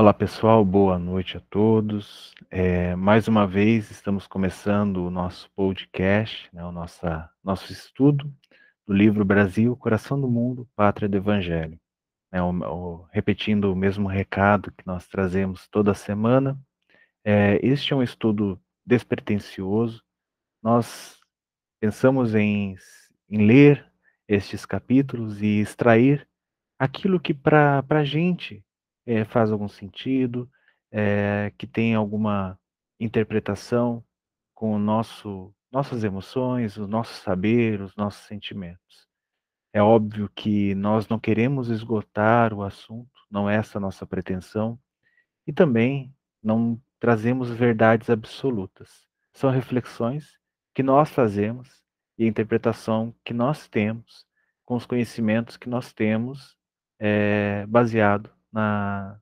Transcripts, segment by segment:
Olá pessoal, boa noite a todos. É, mais uma vez estamos começando o nosso podcast, né, o nossa, nosso estudo do livro Brasil, Coração do Mundo, Pátria do Evangelho. É, o, o, repetindo o mesmo recado que nós trazemos toda semana, é, este é um estudo despretensioso. Nós pensamos em, em ler estes capítulos e extrair aquilo que para a gente é, faz algum sentido, é, que tem alguma interpretação com o nosso, nossas emoções, o nosso saber, os nossos sentimentos. É óbvio que nós não queremos esgotar o assunto, não é essa a nossa pretensão, e também não trazemos verdades absolutas. São reflexões que nós fazemos e a interpretação que nós temos com os conhecimentos que nós temos é, baseado na,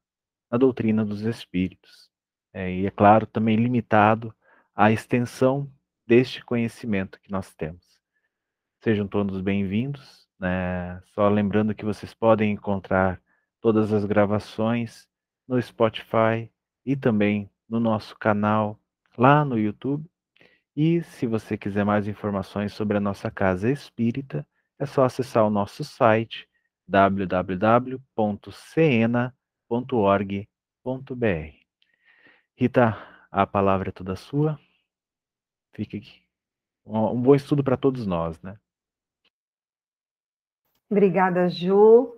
na doutrina dos espíritos. É, e, é claro, também limitado à extensão deste conhecimento que nós temos. Sejam todos bem-vindos. Né? Só lembrando que vocês podem encontrar todas as gravações no Spotify e também no nosso canal lá no YouTube. E se você quiser mais informações sobre a nossa casa espírita, é só acessar o nosso site www.cena.org.br. Rita, a palavra é toda sua. Fique aqui. Um bom estudo para todos nós, né? Obrigada, Ju.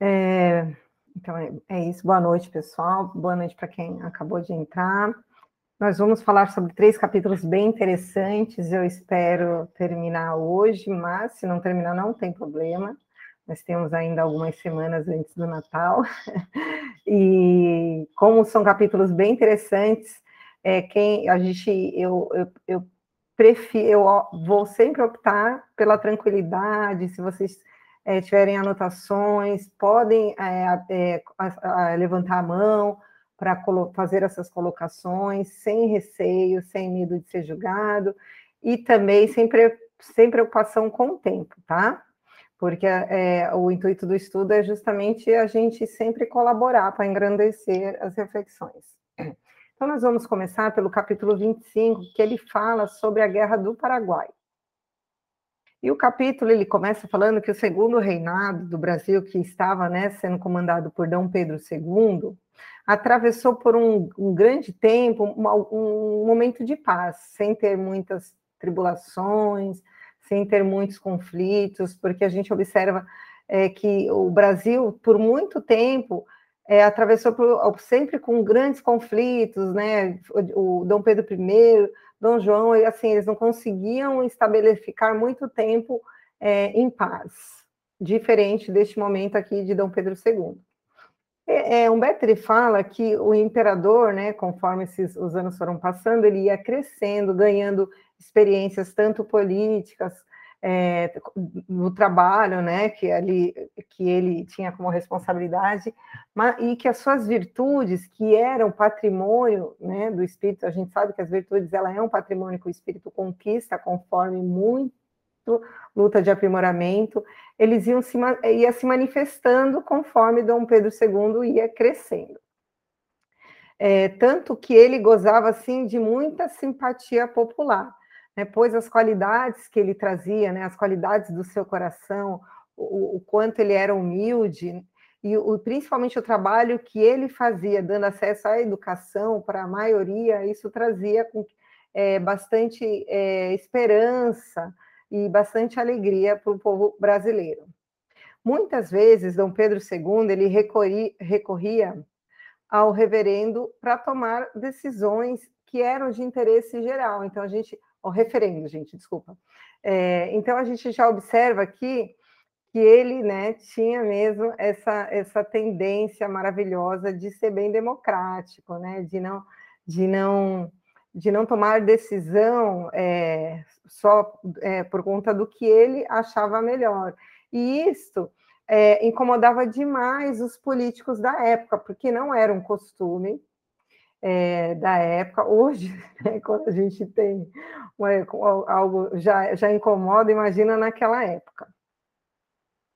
É, então é, é, isso. Boa noite, pessoal. Boa noite para quem acabou de entrar. Nós vamos falar sobre três capítulos bem interessantes. Eu espero terminar hoje, mas se não terminar, não tem problema. Nós temos ainda algumas semanas antes do Natal. e como são capítulos bem interessantes, é, quem a gente eu, eu, eu prefiro, eu vou sempre optar pela tranquilidade. Se vocês é, tiverem anotações, podem é, é, levantar a mão para fazer essas colocações sem receio, sem medo de ser julgado e também sem, pre sem preocupação com o tempo, tá? Porque é, o intuito do estudo é justamente a gente sempre colaborar para engrandecer as reflexões. Então, nós vamos começar pelo capítulo 25, que ele fala sobre a Guerra do Paraguai. E o capítulo ele começa falando que o segundo reinado do Brasil, que estava né, sendo comandado por Dom Pedro II, atravessou por um, um grande tempo um, um momento de paz, sem ter muitas tribulações, sem ter muitos conflitos, porque a gente observa é, que o Brasil, por muito tempo, é, atravessou por, sempre com grandes conflitos, né? O, o, Dom Pedro I, Dom João, e assim, eles não conseguiam estabelecer muito tempo é, em paz, diferente deste momento aqui de Dom Pedro II. É, é, Humberto ele fala que o imperador, né, conforme esses, os anos foram passando, ele ia crescendo, ganhando experiências tanto políticas é, no trabalho, né, que, ali, que ele tinha como responsabilidade, mas, e que as suas virtudes, que eram patrimônio né, do espírito, a gente sabe que as virtudes ela é um patrimônio que o espírito conquista conforme muito luta de aprimoramento, eles iam se, ia se manifestando conforme Dom Pedro II ia crescendo. É, tanto que ele gozava assim de muita simpatia popular né, pois as qualidades que ele trazia, né, as qualidades do seu coração, o, o quanto ele era humilde, e o, principalmente o trabalho que ele fazia, dando acesso à educação para a maioria, isso trazia é, bastante é, esperança e bastante alegria para o povo brasileiro. Muitas vezes, Dom Pedro II ele recorria, recorria ao reverendo para tomar decisões que eram de interesse geral. Então, a gente o referendo, gente, desculpa. É, então a gente já observa aqui que ele né, tinha mesmo essa, essa tendência maravilhosa de ser bem democrático, né, de não, de não, de não tomar decisão é, só é, por conta do que ele achava melhor. E isso é, incomodava demais os políticos da época, porque não era um costume é, da época. Hoje, né, quando a gente tem algo já, já incomoda, imagina naquela época.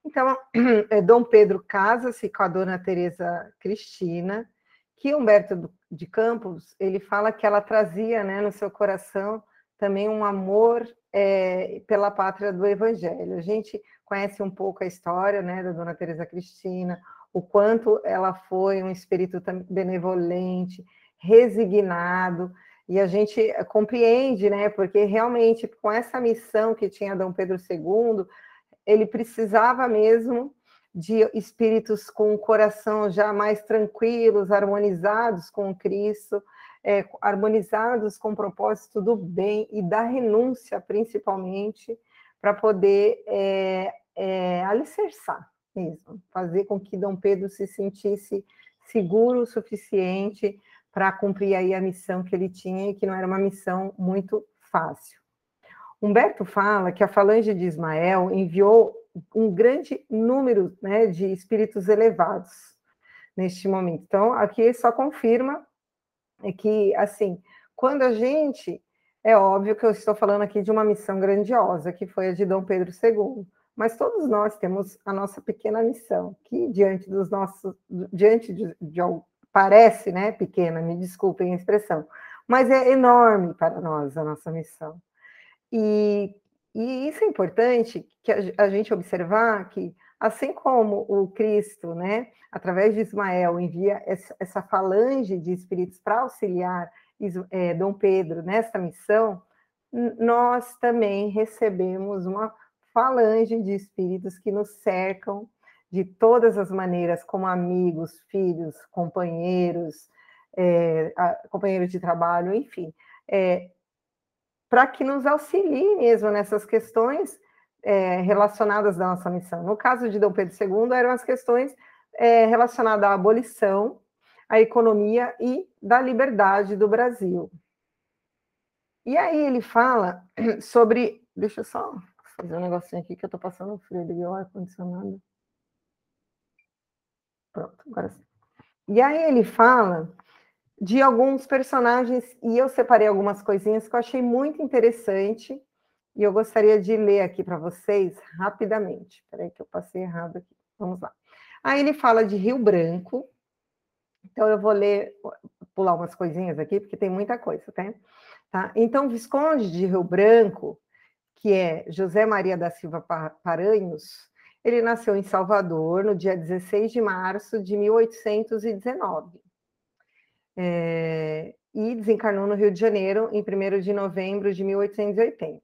Então, é, Dom Pedro casa-se com a dona Teresa Cristina, que Humberto de Campos ele fala que ela trazia né, no seu coração também um amor é, pela pátria do Evangelho. A gente conhece um pouco a história né, da Dona Teresa Cristina, o quanto ela foi um espírito benevolente, resignado, e a gente eh, compreende, né, porque realmente com essa missão que tinha Dom Pedro II, ele precisava mesmo de espíritos com o coração já mais tranquilos, harmonizados com Cristo, é, harmonizados com o propósito do bem e da renúncia, principalmente, para poder é, é, alicerçar mesmo, fazer com que Dom Pedro se sentisse seguro o suficiente para cumprir aí a missão que ele tinha e que não era uma missão muito fácil. Humberto fala que a falange de Ismael enviou um grande número né, de espíritos elevados neste momento. Então, aqui só confirma que, assim, quando a gente. É óbvio que eu estou falando aqui de uma missão grandiosa, que foi a de Dom Pedro II, mas todos nós temos a nossa pequena missão, que diante dos nossos. diante de, de parece né, pequena, me desculpem a expressão, mas é enorme para nós a nossa missão. E e isso é importante que a, gente observar que, assim como o Cristo, né, através de Ismael, envia essa, falange de espíritos para auxiliar é, Dom Pedro nessa missão, nós também recebemos uma falange de espíritos que nos cercam de todas as maneiras, como amigos, filhos, companheiros, é, companheiros de trabalho, enfim. É, para que nos auxilie mesmo nessas questões é, relacionadas à nossa missão. No caso de Dom Pedro II, eram as questões é, relacionadas à abolição, à economia e da liberdade do Brasil. E aí ele fala sobre. Deixa eu só fazer um negocinho aqui que eu estou passando frio, liguei o ar-condicionado. Pronto, agora sim. E aí ele fala de alguns personagens, e eu separei algumas coisinhas que eu achei muito interessante, e eu gostaria de ler aqui para vocês rapidamente. Espera que eu passei errado aqui. Vamos lá. Aí ele fala de Rio Branco, então eu vou ler, pular umas coisinhas aqui, porque tem muita coisa, tá? tá? Então, Visconde de Rio Branco, que é José Maria da Silva Paranhos, ele nasceu em Salvador no dia 16 de março de 1819 é, e desencarnou no Rio de Janeiro em 1 de novembro de 1880.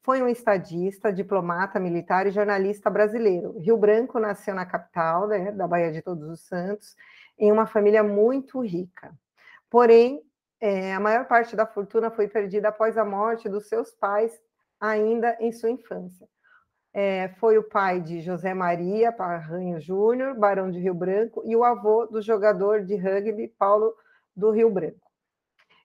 Foi um estadista, diplomata, militar e jornalista brasileiro. Rio Branco nasceu na capital, né, da Baía de Todos os Santos, em uma família muito rica. Porém, é, a maior parte da fortuna foi perdida após a morte dos seus pais, ainda em sua infância. É, foi o pai de José Maria Parranho Júnior, barão de Rio Branco, e o avô do jogador de rugby Paulo do Rio Branco.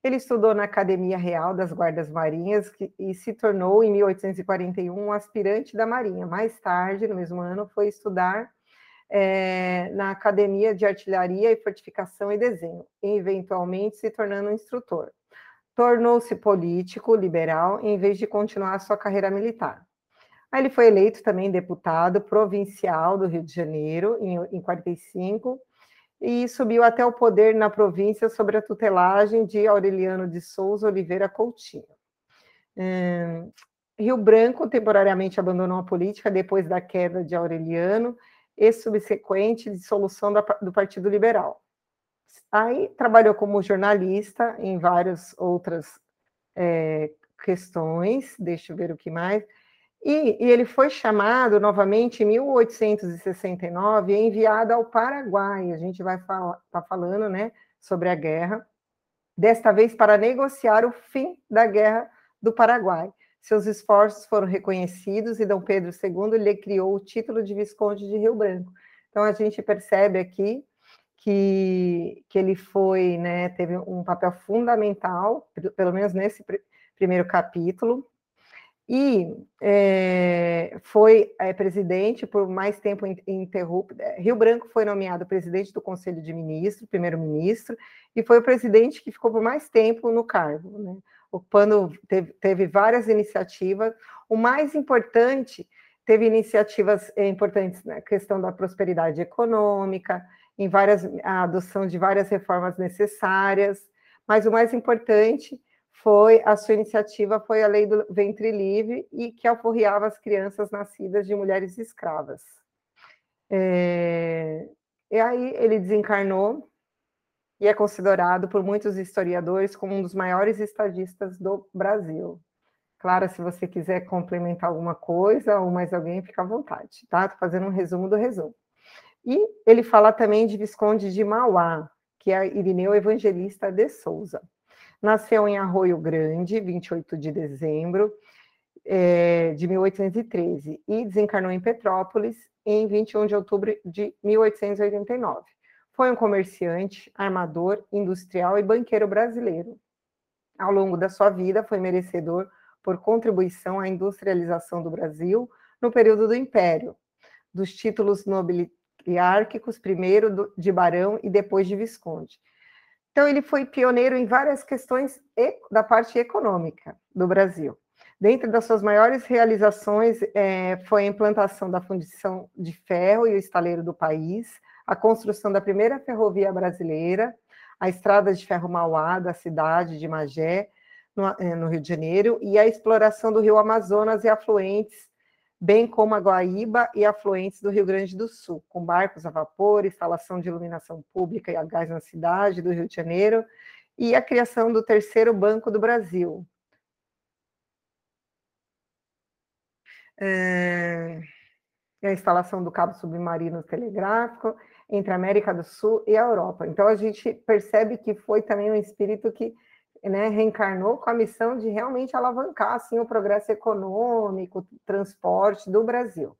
Ele estudou na Academia Real das Guardas Marinhas e se tornou, em 1841, um aspirante da Marinha. Mais tarde, no mesmo ano, foi estudar é, na Academia de Artilharia e Fortificação e Desenho, eventualmente se tornando um instrutor. Tornou-se político liberal em vez de continuar sua carreira militar. Aí ele foi eleito também deputado provincial do Rio de Janeiro em, em 45 e subiu até o poder na província sobre a tutelagem de Aureliano de Souza Oliveira Coutinho. Hum, Rio Branco temporariamente abandonou a política depois da queda de Aureliano e subsequente dissolução da, do Partido Liberal. Aí trabalhou como jornalista em várias outras é, questões, deixa eu ver o que mais, e, e, ele foi chamado novamente em 1869 e enviado ao Paraguai. A gente vai estar tá falando né, sobre a guerra, desta vez para negociar o fim da guerra do Paraguai. Seus esforços foram reconhecidos e Dom Pedro II lhe criou o título de Visconde de Rio Branco. Então a gente percebe aqui que, que ele foi, né, teve um papel fundamental, pelo menos nesse pr primeiro capítulo, e é, foi é, presidente por mais tempo interrupto. É, Rio Branco foi nomeado presidente do Conselho de Ministros, primeiro-ministro, e foi o presidente que ficou por mais tempo no cargo, né? ocupando, teve, teve várias iniciativas. O mais importante, teve iniciativas importantes na questão da prosperidade econômica, em várias, a adoção de várias reformas necessárias, mas o mais importante foi a sua iniciativa foi a lei do ventre livre e que alforriava as crianças nascidas de mulheres escravas. É, e aí ele desencarnou e é considerado por muitos historiadores como um dos maiores estadistas do Brasil. Claro, se você quiser complementar alguma coisa ou mais alguém, fica à vontade, tá? Estou fazendo um resumo do resumo. E ele fala também de Visconde de Mauá, que é Irineu Evangelista de Souza. Nasceu em Arroio Grande, 28 de dezembro é, de 1813, e desencarnou em Petrópolis em 21 de outubro de 1889. Foi um comerciante, armador, industrial e banqueiro brasileiro. Ao longo da sua vida, foi merecedor por contribuição à industrialização do Brasil no período do Império, dos títulos nobiliárquicos, primeiro de barão e depois de visconde. Então, ele foi pioneiro em várias questões da parte econômica do Brasil. Dentre das suas maiores realizações é, foi a implantação da fundição de ferro e o estaleiro do país, a construção da primeira ferrovia brasileira, a estrada de ferro Mauá da cidade de Magé, no, é, no Rio de Janeiro, e a exploração do rio Amazonas e afluentes, bem como a Guaíba e afluentes do Rio Grande do Sul, com barcos a vapor, instalação de iluminação pública e a gás na cidade do Rio de Janeiro, e a criação do terceiro Banco do Brasil. É, a instalação do cabo submarino telegráfico entre a América do Sul e a Europa. Então, a gente percebe que foi também um espírito que né, reencarnou com a missão de realmente alavancar assim, o progresso econômico, transporte do Brasil.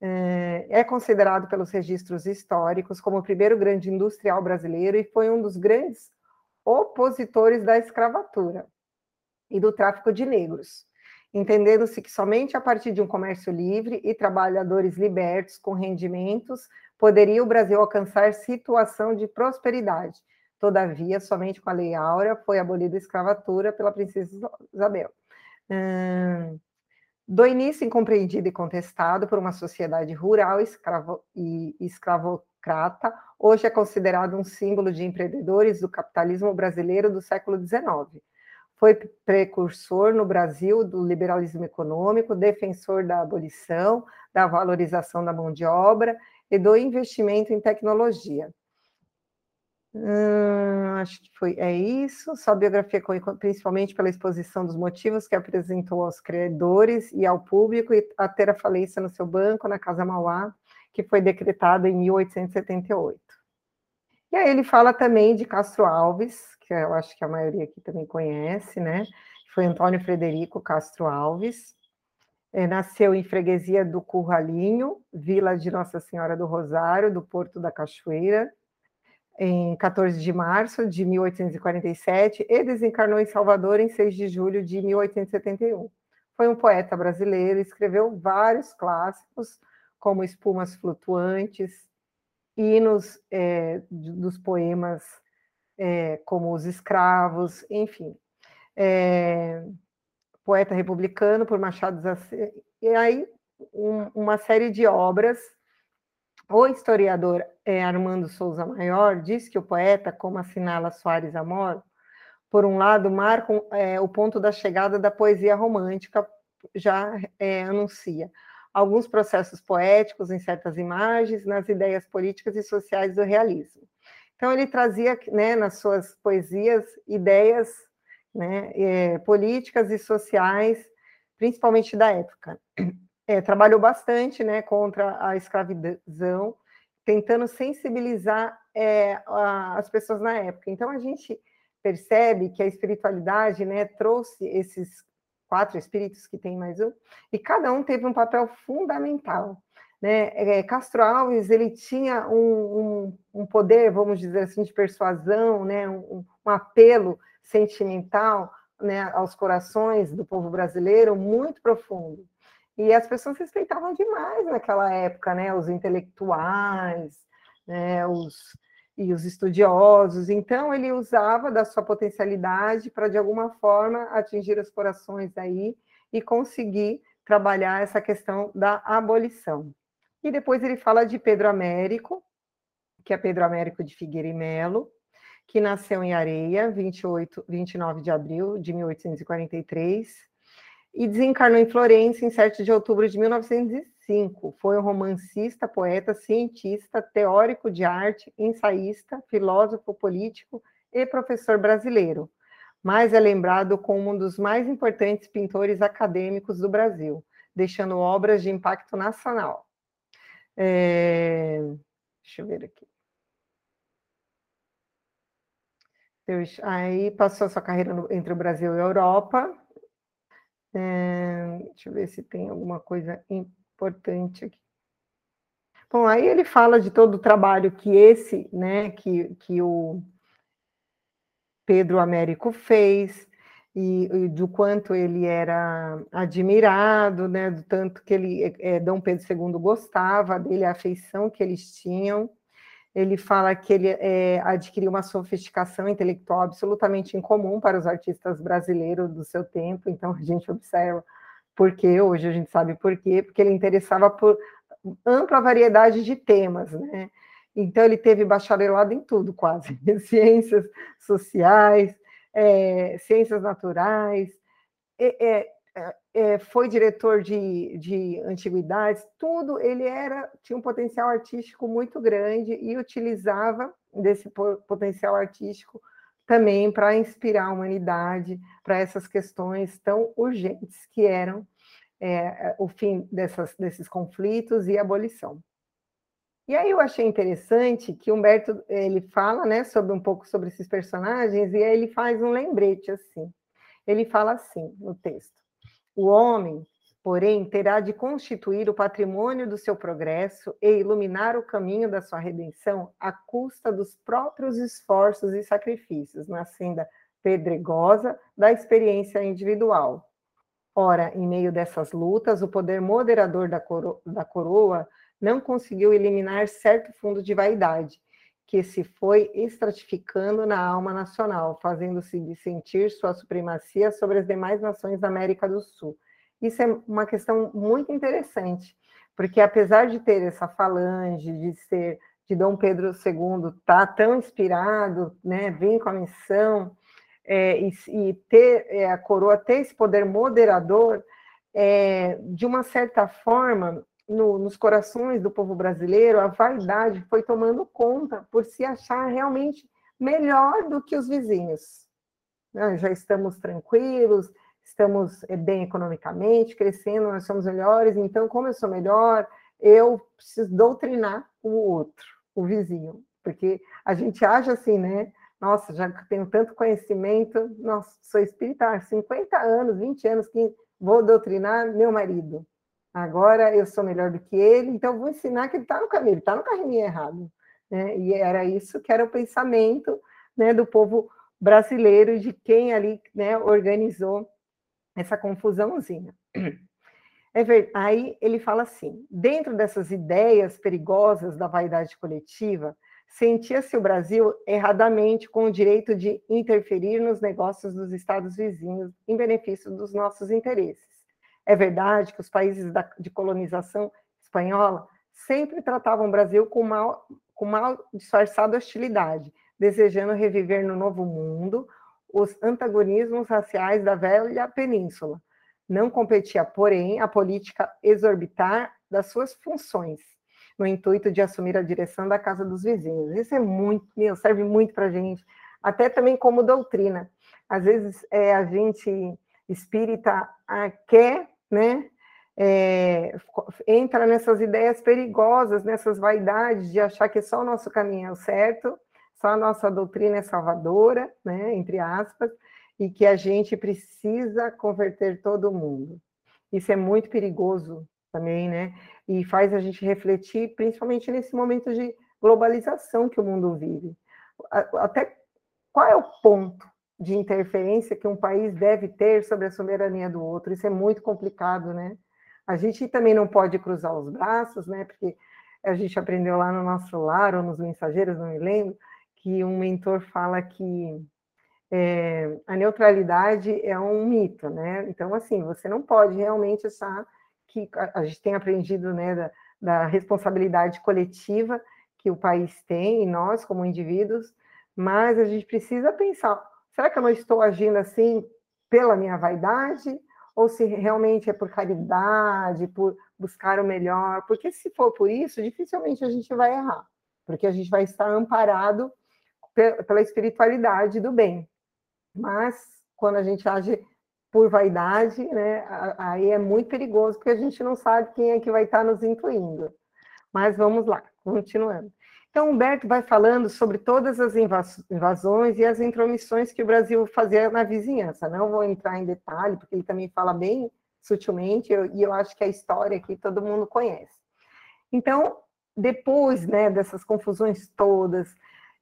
É, é considerado pelos registros históricos como o primeiro grande industrial brasileiro e foi um dos grandes opositores da escravatura e do tráfico de negros, entendendo-se que somente a partir de um comércio livre e trabalhadores libertos com rendimentos poderia o Brasil alcançar situação de prosperidade, Todavia, somente com a Lei Áurea foi abolida a escravatura pela princesa Isabel. Hum, do início incompreendido e contestado por uma sociedade rural escravo, e escravocrata, hoje é considerado um símbolo de empreendedores do capitalismo brasileiro do século XIX. Foi precursor no Brasil do liberalismo econômico, defensor da abolição, da valorização da mão de obra e do investimento em tecnologia. Hum, acho que foi é isso. Sua biografia principalmente pela exposição dos motivos que apresentou aos credores e ao público e a ter a falência no seu banco na Casa Mauá, que foi decretada em 1878. E aí ele fala também de Castro Alves, que eu acho que a maioria aqui também conhece, né? Foi Antônio Frederico Castro Alves. É, nasceu em freguesia do Curralinho, vila de Nossa Senhora do Rosário, do Porto da Cachoeira, em 14 de março de 1847 e desencarnou em Salvador em 6 de julho de 1871. Foi um poeta brasileiro, escreveu vários clássicos, como Espumas Flutuantes, hinos é, dos poemas é, como Os Escravos, enfim. É, poeta republicano por Machado de Assis, e aí um, uma série de obras o historiador é, Armando Souza Maior diz que o poeta, como assinala Soares Amor, por um lado, marca é, o ponto da chegada da poesia romântica, já é, anuncia alguns processos poéticos em certas imagens, nas ideias políticas e sociais do realismo. Então, ele trazia né, nas suas poesias ideias né, políticas e sociais, principalmente da época é, trabalhou bastante né, contra a escravidão, tentando sensibilizar é, a, as pessoas na época. Então, a gente percebe que a espiritualidade né, trouxe esses quatro espíritos que tem mais um, e cada um teve um papel fundamental. Né? É, Castro Alves ele tinha um, um, um, poder, vamos dizer assim, de persuasão, né? um, um apelo sentimental né, aos corações do povo brasileiro muito profundo. E as pessoas respeitavam demais naquela época, né? Os intelectuais, né? Os, e os estudiosos. Então, ele usava da sua potencialidade para, de alguma forma, atingir os corações aí e conseguir trabalhar essa questão da abolição. E depois ele fala de Pedro Américo, que é Pedro Américo de Figueira e Melo, que nasceu em Areia, 28, 29 de abril de 1843, e desencarnou em Florença em 7 de outubro de 1905. Foi um romancista, poeta, cientista, teórico de arte, ensaísta, filósofo político e professor brasileiro, mas é lembrado como um dos mais importantes pintores acadêmicos do Brasil, deixando obras de impacto nacional. É... Deixa eu ver aqui. Aí passou sua carreira entre o Brasil e a Europa. É... Deixa eu ver se tem alguma coisa importante aqui. Bom, aí ele fala de todo o trabalho que esse, né, que, que o Pedro Américo fez e, e, do quanto ele era admirado, né, do tanto que ele, é, Dom Pedro II gostava dele, a afeição que eles tinham. Ele fala que ele é, adquiriu uma sofisticação intelectual absolutamente incomum para os artistas brasileiros do seu tempo, então a gente observa por quê, hoje a gente sabe por quê, porque ele interessava por ampla variedade de temas, né? Então, ele teve bacharelado em tudo, quase: ciências sociais, é, ciências naturais, é, é, foi diretor de, de antiguidades, tudo. Ele era tinha um potencial artístico muito grande e utilizava desse potencial artístico também para inspirar a humanidade para essas questões tão urgentes que eram é, o fim dessas, desses conflitos e abolição. E aí eu achei interessante que Humberto ele fala, né, sobre um pouco sobre esses personagens e aí ele faz um lembrete assim. Ele fala assim no texto: o homem, porém, terá de constituir o patrimônio do seu progresso e iluminar o caminho da sua redenção à custa dos próprios esforços e sacrifícios, na senda pedregosa da experiência individual. Ora, em meio dessas lutas, o poder moderador da, coro da coroa não conseguiu eliminar certo fundo de vaidade, que se foi estratificando na alma nacional, fazendo-se sentir sua supremacia sobre as demais nações da América do Sul. Isso é uma questão muito interessante, porque apesar de ter essa falange, de ser de Dom Pedro II tá tão inspirado, né, vir com a missão é, e, e, ter é, a coroa ter esse poder moderador, é, de uma certa forma no, nos corações do povo brasileiro, a vaidade foi tomando conta por se achar realmente melhor do que os vizinhos. Né? Já estamos tranquilos, estamos eh, bem economicamente, crescendo, nós somos melhores, então, como eu sou melhor, eu preciso doutrinar o outro, o vizinho, porque a gente age assim, né? Nossa, já tenho tanto conhecimento, nossa, sou espírita há 50 anos, 20 anos que vou doutrinar meu marido agora eu sou melhor do que ele, então vou ensinar que ele está no caminho, ele está no caminho errado. Né? E era isso que era o pensamento né, do povo brasileiro, de quem ali né, organizou essa confusãozinha. É. Aí ele fala assim: dentro dessas ideias perigosas da vaidade coletiva, sentia-se o Brasil erradamente com o direito de interferir nos negócios dos estados vizinhos em benefício dos nossos interesses. É verdade que os países da, de colonização espanhola sempre tratavam o Brasil com mal, com mal disfarçada hostilidade, desejando reviver no novo mundo os antagonismos raciais da velha península. Não competia, porém, a política exorbitar das suas funções, no intuito de assumir a direção da casa dos vizinhos. Isso é muito, meu, serve muito para a gente, até também como doutrina. Às vezes é, a gente espírita quer né? É, entra nessas ideias perigosas, nessas vaidades de achar que só o nosso caminho é o certo, só a nossa doutrina é salvadora, né, entre aspas, e que a gente precisa converter todo mundo. Isso é muito perigoso também, né? E faz a gente refletir, principalmente nesse momento de globalização que o mundo vive. Até qual é o ponto de interferência que um país deve ter sobre a soberania do outro. Isso é muito complicado, né? A gente também não pode cruzar os braços, né? Porque a gente aprendeu lá no nosso lar, ou nos mensageiros, não me lembro, que um mentor fala que é, a neutralidade é um mito, né? Então, assim, você não pode realmente achar que a, gente tem aprendido, né, da, da responsabilidade coletiva, que o país tem, e nós como indivíduos, mas a gente precisa pensar: será que eu não estou agindo assim pela minha vaidade? Ou se realmente é por caridade, por buscar o melhor? Porque se for por isso, dificilmente a gente vai errar, porque a gente vai estar amparado pela espiritualidade do bem. Mas quando a gente age por vaidade, né, aí é muito perigoso, porque a gente não sabe quem é que vai estar nos incluindo. Mas vamos lá, continuando. Então, Humberto vai falando sobre todas as invasões e as intromissões que o Brasil fazia na vizinhança. Não vou entrar em detalhe, porque ele também fala bem sutilmente, e eu acho que a história aqui todo mundo conhece. Então, depois né, dessas confusões todas,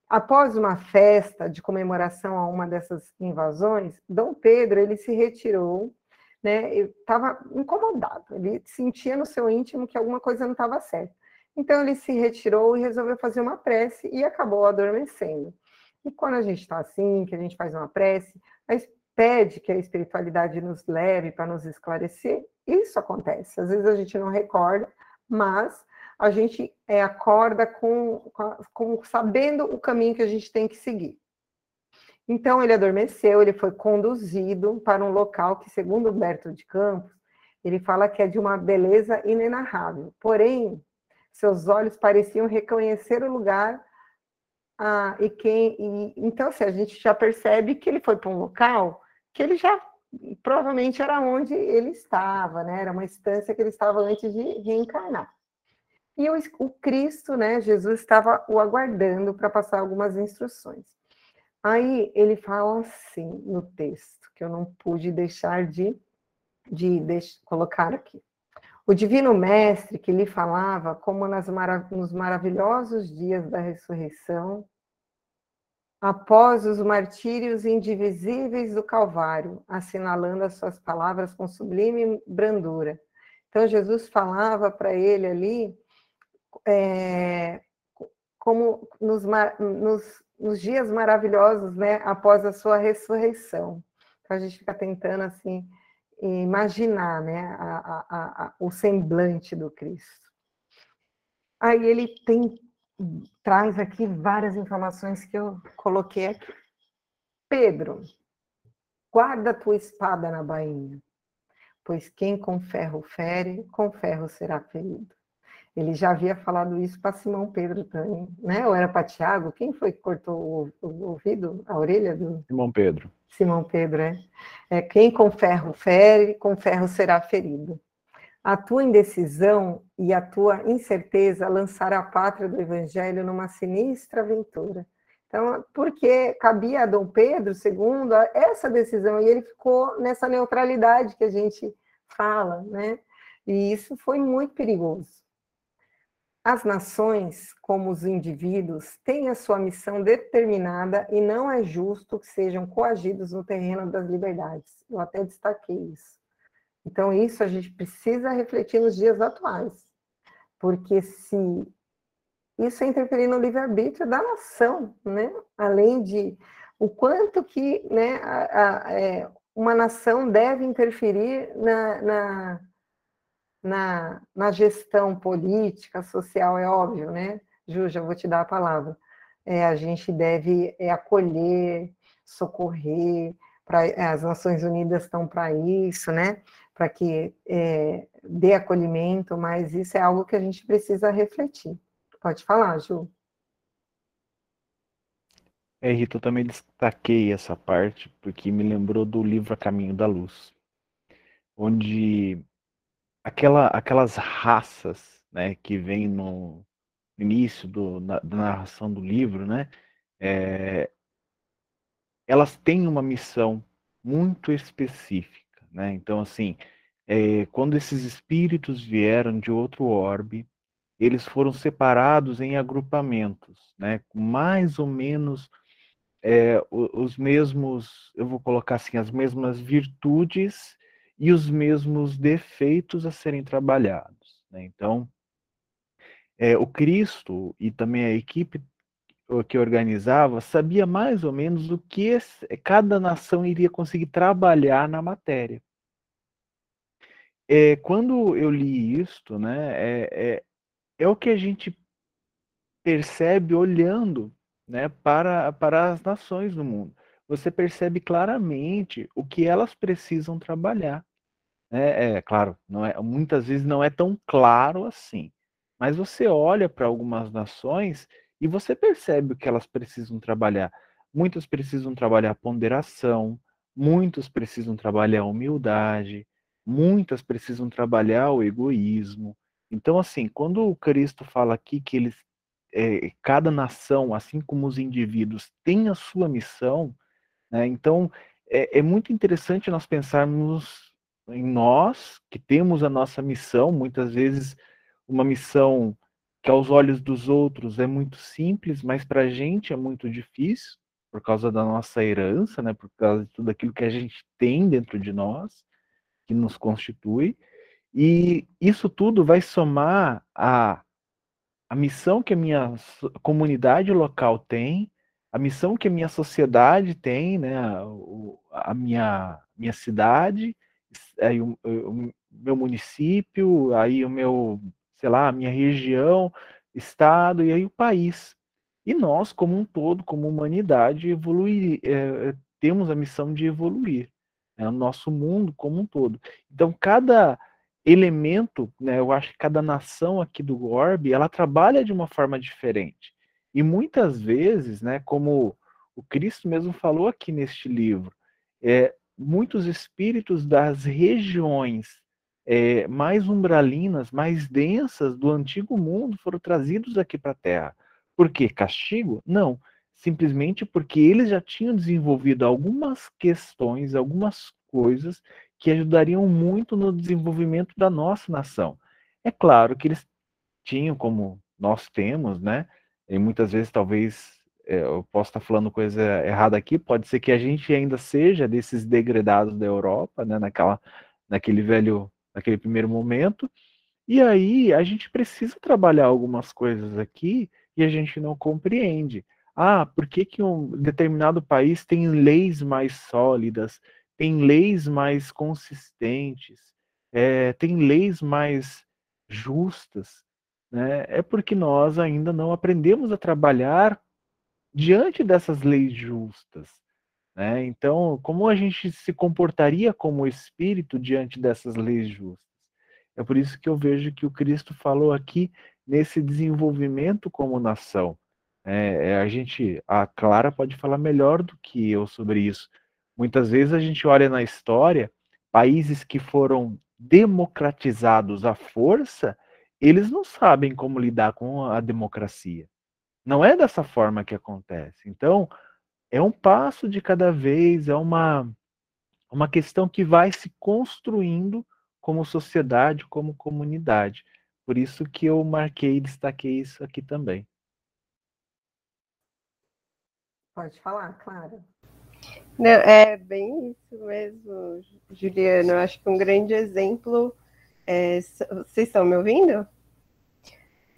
após uma festa de comemoração a uma dessas invasões, Dom Pedro ele se retirou, né, estava incomodado, ele sentia no seu íntimo que alguma coisa não estava certa. Então ele se retirou e resolveu fazer uma prece e acabou adormecendo. E quando a gente está assim, que a gente faz uma prece, pede que a espiritualidade nos leve para nos esclarecer, isso acontece. Às vezes a gente não recorda, mas a gente é, acorda com, com, sabendo o caminho que a gente tem que seguir. Então ele adormeceu, ele foi conduzido para um local que, segundo Humberto de Campos, ele fala que é de uma beleza inenarrável. Porém, seus olhos pareciam reconhecer o lugar ah, e quem e, então assim, a gente já percebe que ele foi para um local que ele já provavelmente era onde ele estava, né? Era uma instância que ele estava antes de reencarnar. E o, o Cristo, né, Jesus estava o aguardando para passar algumas instruções. Aí ele fala assim no texto, que eu não pude deixar de, de, de colocar aqui. O Divino Mestre que lhe falava como marav nos maravilhosos dias da ressurreição, após os martírios indivisíveis do Calvário, assinalando as suas palavras com sublime brandura. Então, Jesus falava para ele ali, é, como nos, nos, nos, dias maravilhosos, né, após a sua ressurreição. Então, a gente fica tentando, assim, imaginar né, a, a, a, o semblante do Cristo. Aí ele tem, traz aqui várias informações que eu coloquei aqui. Pedro, guarda tua espada na bainha, pois quem com ferro fere, com ferro será ferido. Ele já havia falado isso para Simão Pedro também, né? Ou era para Tiago? Quem foi que cortou o, o, ouvido, a orelha do Simão Pedro? Simão Pedro, é. é. Quem com ferro fere, com ferro será ferido. A tua indecisão e a tua incerteza lançaram a pátria do Evangelho numa sinistra aventura. Então, porque cabia a Dom Pedro II essa decisão, e ele ficou nessa neutralidade que a gente fala, né? E isso foi muito perigoso. As nações, como os indivíduos, têm a sua missão determinada e não é justo que sejam coagidos no terreno das liberdades. Eu até destaquei isso. Então, isso a gente precisa refletir nos dias atuais, porque se isso é interferir no livre-arbítrio da nação, né? além de o quanto que né, a, a, é, uma nação deve interferir na, na na, na gestão política, social, é óbvio, né? Ju, já vou te dar a palavra. É, a gente deve é, acolher, socorrer, pra, é, as Nações Unidas estão para isso, né? Para que é, dê acolhimento, mas isso é algo que a gente precisa refletir. Pode falar, Ju. É, Rita, eu também destaquei essa parte porque me lembrou do livro A Caminho da Luz, onde aquela, aquelas raças né, que vem no início do, na, da narração do livro, né, é, elas têm uma missão muito específica. Né? Então, assim, é, quando esses espíritos vieram de outro orbe, eles foram separados em agrupamentos, né, mais ou menos é, os mesmos, eu vou colocar assim, as mesmas virtudes e os mesmos defeitos a serem trabalhados. Né? Então, é, o Cristo e também a equipe que organizava sabia mais ou menos o que cada nação iria conseguir trabalhar na matéria. É, quando eu li isto, né, é, é, é o que a gente percebe olhando né, para, para as nações do mundo. Você percebe claramente o que elas precisam trabalhar. É, é claro, não é, muitas vezes não é tão claro assim, mas você olha para algumas nações e você percebe o que elas precisam trabalhar. Muitas precisam trabalhar ponderação, muitos precisam trabalhar humildade, muitas precisam trabalhar o egoísmo. Então, assim, quando o Cristo fala aqui que eles, é, cada nação, assim como os indivíduos, tem a sua missão, né, então é, é muito interessante nós pensarmos em nós, que temos a nossa missão, muitas vezes uma missão que aos olhos dos outros é muito simples, mas para a gente é muito difícil, por causa da nossa herança, né, por causa de tudo aquilo que a gente tem dentro de nós, que nos constitui, e isso tudo vai somar a, a missão que a minha comunidade local tem, a missão que a minha sociedade tem, né, a, a minha, minha cidade, aí o, o, meu município, aí o meu, sei lá, a minha região, estado e aí o país. E nós, como um todo, como humanidade, evoluir, é, temos a missão de evoluir, né, o nosso mundo como um todo. Então, cada elemento, né, eu acho que cada nação aqui do Orbe, ela trabalha de uma forma diferente. E muitas vezes, né, como o Cristo mesmo falou aqui neste livro, é, muitos espíritos das regiões é, mais umbralinas, mais densas do antigo mundo foram trazidos aqui para a Terra. Por quê? Castigo? Não. Simplesmente porque eles já tinham desenvolvido algumas questões, algumas coisas que ajudariam muito no desenvolvimento da nossa nação. É claro que eles tinham, como nós temos, né? E muitas vezes, talvez, eu possa estar falando coisa errada aqui, pode ser que a gente ainda seja desses degradados da Europa, né? Naquela, naquele velho, naquele primeiro momento. E aí a gente precisa trabalhar algumas coisas aqui e a gente não compreende. Ah, por que, que um determinado país tem leis mais sólidas, tem leis mais consistentes, é, tem leis mais justas, né? é porque nós ainda não aprendemos a trabalhar diante dessas leis justas. Né? Então, como a gente se comportaria como espírito diante dessas leis justas? É por isso que eu vejo que o Cristo falou aqui nesse desenvolvimento como nação. É, a gente, a Clara pode falar melhor do que eu sobre isso, Muitas vezes a gente olha na história países que foram democratizados à força, eles não sabem como lidar com a democracia. Não é dessa forma que acontece. Então, é um passo de cada vez, é uma, uma questão que vai se construindo como sociedade, como comunidade. Por isso que eu marquei e destaquei isso aqui também. Pode falar, Clara. Não, é bem isso mesmo, Juliano. Eu acho que um grande exemplo. É, vocês estão me ouvindo?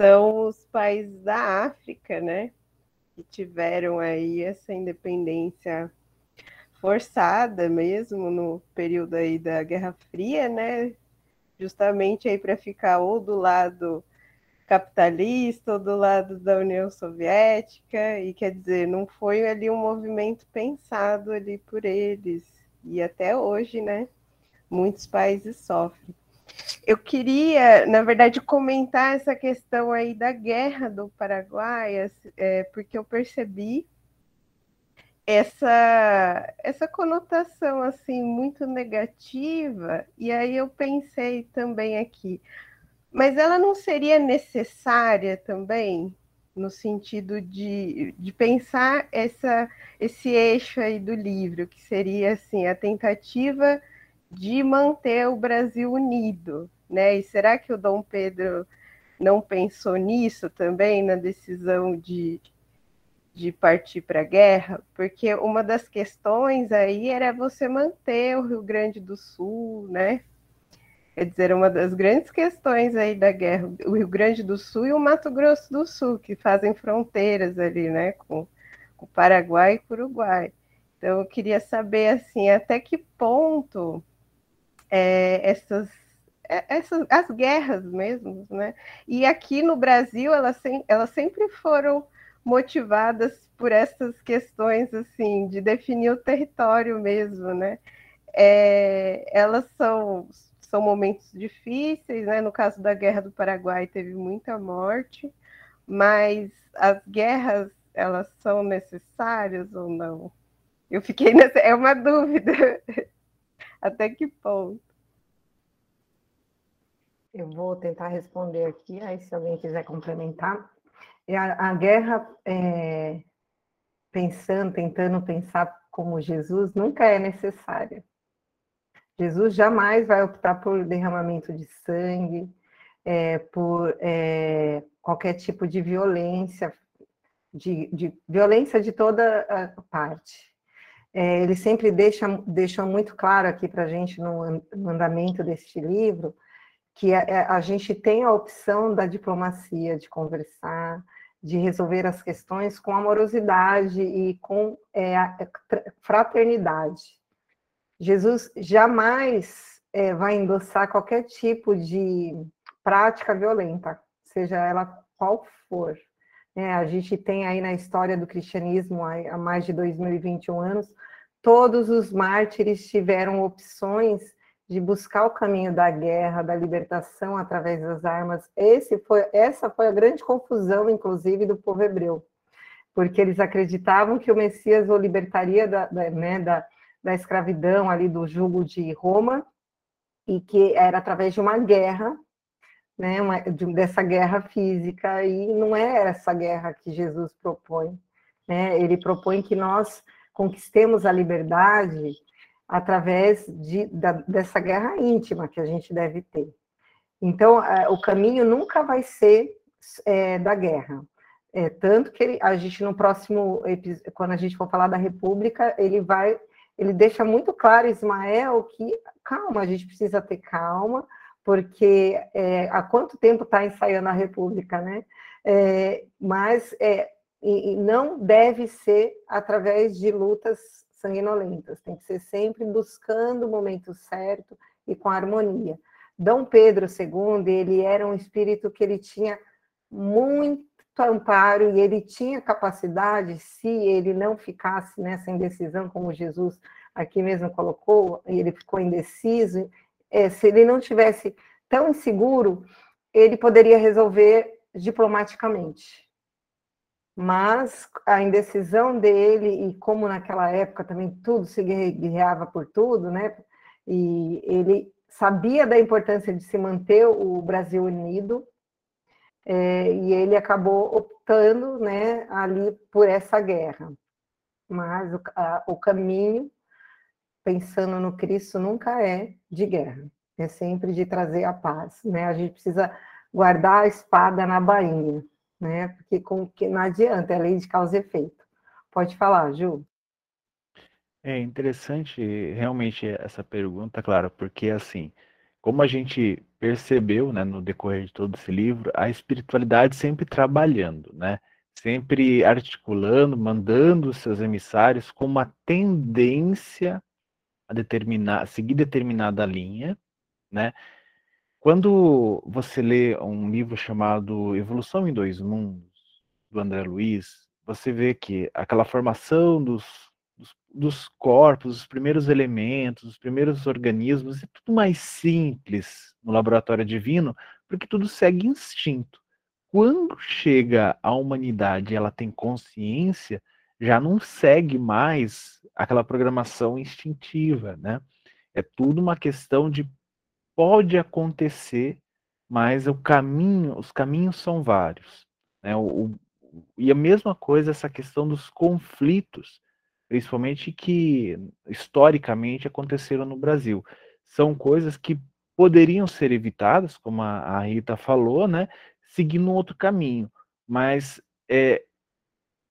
São os países da África, né? Que tiveram aí essa independência forçada mesmo no período aí da Guerra Fria, né? Justamente aí para ficar ou do lado capitalista ou do lado da União Soviética, e quer dizer, não foi ali um movimento pensado ali por eles, e até hoje, né, muitos países sofrem. Eu queria, na verdade, comentar essa questão aí da guerra do Paraguai, é, porque eu percebi essa essa conotação assim muito negativa e aí eu pensei também aqui. Mas ela não seria necessária também, no sentido de, de pensar essa, esse eixo aí do livro, que seria assim, a tentativa de manter o Brasil unido, né? E será que o Dom Pedro não pensou nisso também, na decisão de, de partir para a guerra? Porque uma das questões aí era você manter o Rio Grande do Sul, né? Quer dizer, uma das grandes questões aí da guerra, o Rio Grande do Sul e o Mato Grosso do Sul, que fazem fronteiras ali, né, com, o Paraguai e com o Uruguai. Então, eu queria saber, assim, até que ponto é, essas, é, essas, as guerras mesmo, né? E aqui no Brasil elas, elas sempre foram motivadas por essas questões assim de definir o território mesmo, né? É, elas são são momentos difíceis, né? No caso da Guerra do Paraguai teve muita morte, mas as guerras elas são necessárias ou não? Eu fiquei nessa é uma dúvida. Até que ponto? Eu vou tentar responder aqui, aí se alguém quiser complementar. A, a guerra, é, pensando, tentando pensar como Jesus, nunca é necessária. Jesus jamais vai optar por derramamento de sangue, é, por é, qualquer tipo de violência, de, de, violência de toda a parte. É, ele sempre deixa, deixa muito claro aqui para a gente no, no, andamento deste livro que a, é, a, gente tem a opção da diplomacia, de conversar, de resolver as questões com amorosidade e com é, fraternidade. Jesus jamais é, vai endossar qualquer tipo de prática violenta, seja ela qual for. É, a gente tem aí na história do cristianismo, há mais de 2021 anos, todos os mártires tiveram opções de buscar o caminho da guerra, da libertação através das armas. Esse foi, essa foi a grande confusão, inclusive, do povo hebreu, porque eles acreditavam que o Messias o libertaria da, da, né, da da escravidão ali do jugo de Roma e que era através de uma guerra, né, uma, de, dessa guerra física e não é essa guerra que Jesus propõe, né? Ele propõe que nós conquistemos a liberdade através de, da, dessa guerra íntima que a gente deve ter. Então, é, o caminho nunca vai ser é, da guerra. É, tanto que ele, a gente, no próximo, quando a gente for falar da República, ele vai ele deixa muito claro, Ismael, que calma, a gente precisa ter calma, porque é, há quanto tempo está ensaiando a República, né? É, mas é, e, e não deve ser através de lutas sanguinolentas, tem que ser sempre buscando o momento certo e com harmonia. Dom Pedro II, ele era um espírito que ele tinha muito amparo e ele tinha capacidade, se ele não ficasse nessa indecisão, como Jesus aqui mesmo colocou, e ele ficou indeciso, é, se ele não tivesse tão inseguro, ele poderia resolver diplomaticamente. Mas a indecisão dele, e como naquela época também tudo se guerreava por tudo, né? E ele sabia da importância de se manter o Brasil unido, é, e ele acabou optando né, ali por essa guerra. Mas o, a, o caminho, pensando no Cristo, nunca é de guerra, é sempre de trazer a paz. Né? A gente precisa guardar a espada na bainha, né? porque com, que não adianta, é lei de causa e efeito. Pode falar, Ju. É interessante realmente essa pergunta, claro, porque assim, como a gente percebeu, né, no decorrer de todo esse livro, a espiritualidade sempre trabalhando, né? Sempre articulando, mandando seus emissários com uma tendência a determinar, seguir determinada linha, né? Quando você lê um livro chamado Evolução em Dois Mundos, do André Luiz, você vê que aquela formação dos dos, dos corpos, os primeiros elementos, os primeiros organismos, é tudo mais simples no laboratório divino, porque tudo segue instinto. Quando chega a humanidade, ela tem consciência, já não segue mais aquela programação instintiva, né? É tudo uma questão de pode acontecer, mas o caminho, os caminhos são vários. Né? O, o, e a mesma coisa essa questão dos conflitos principalmente que historicamente aconteceram no Brasil. São coisas que poderiam ser evitadas, como a, Rita falou, né, seguindo um outro caminho, mas é,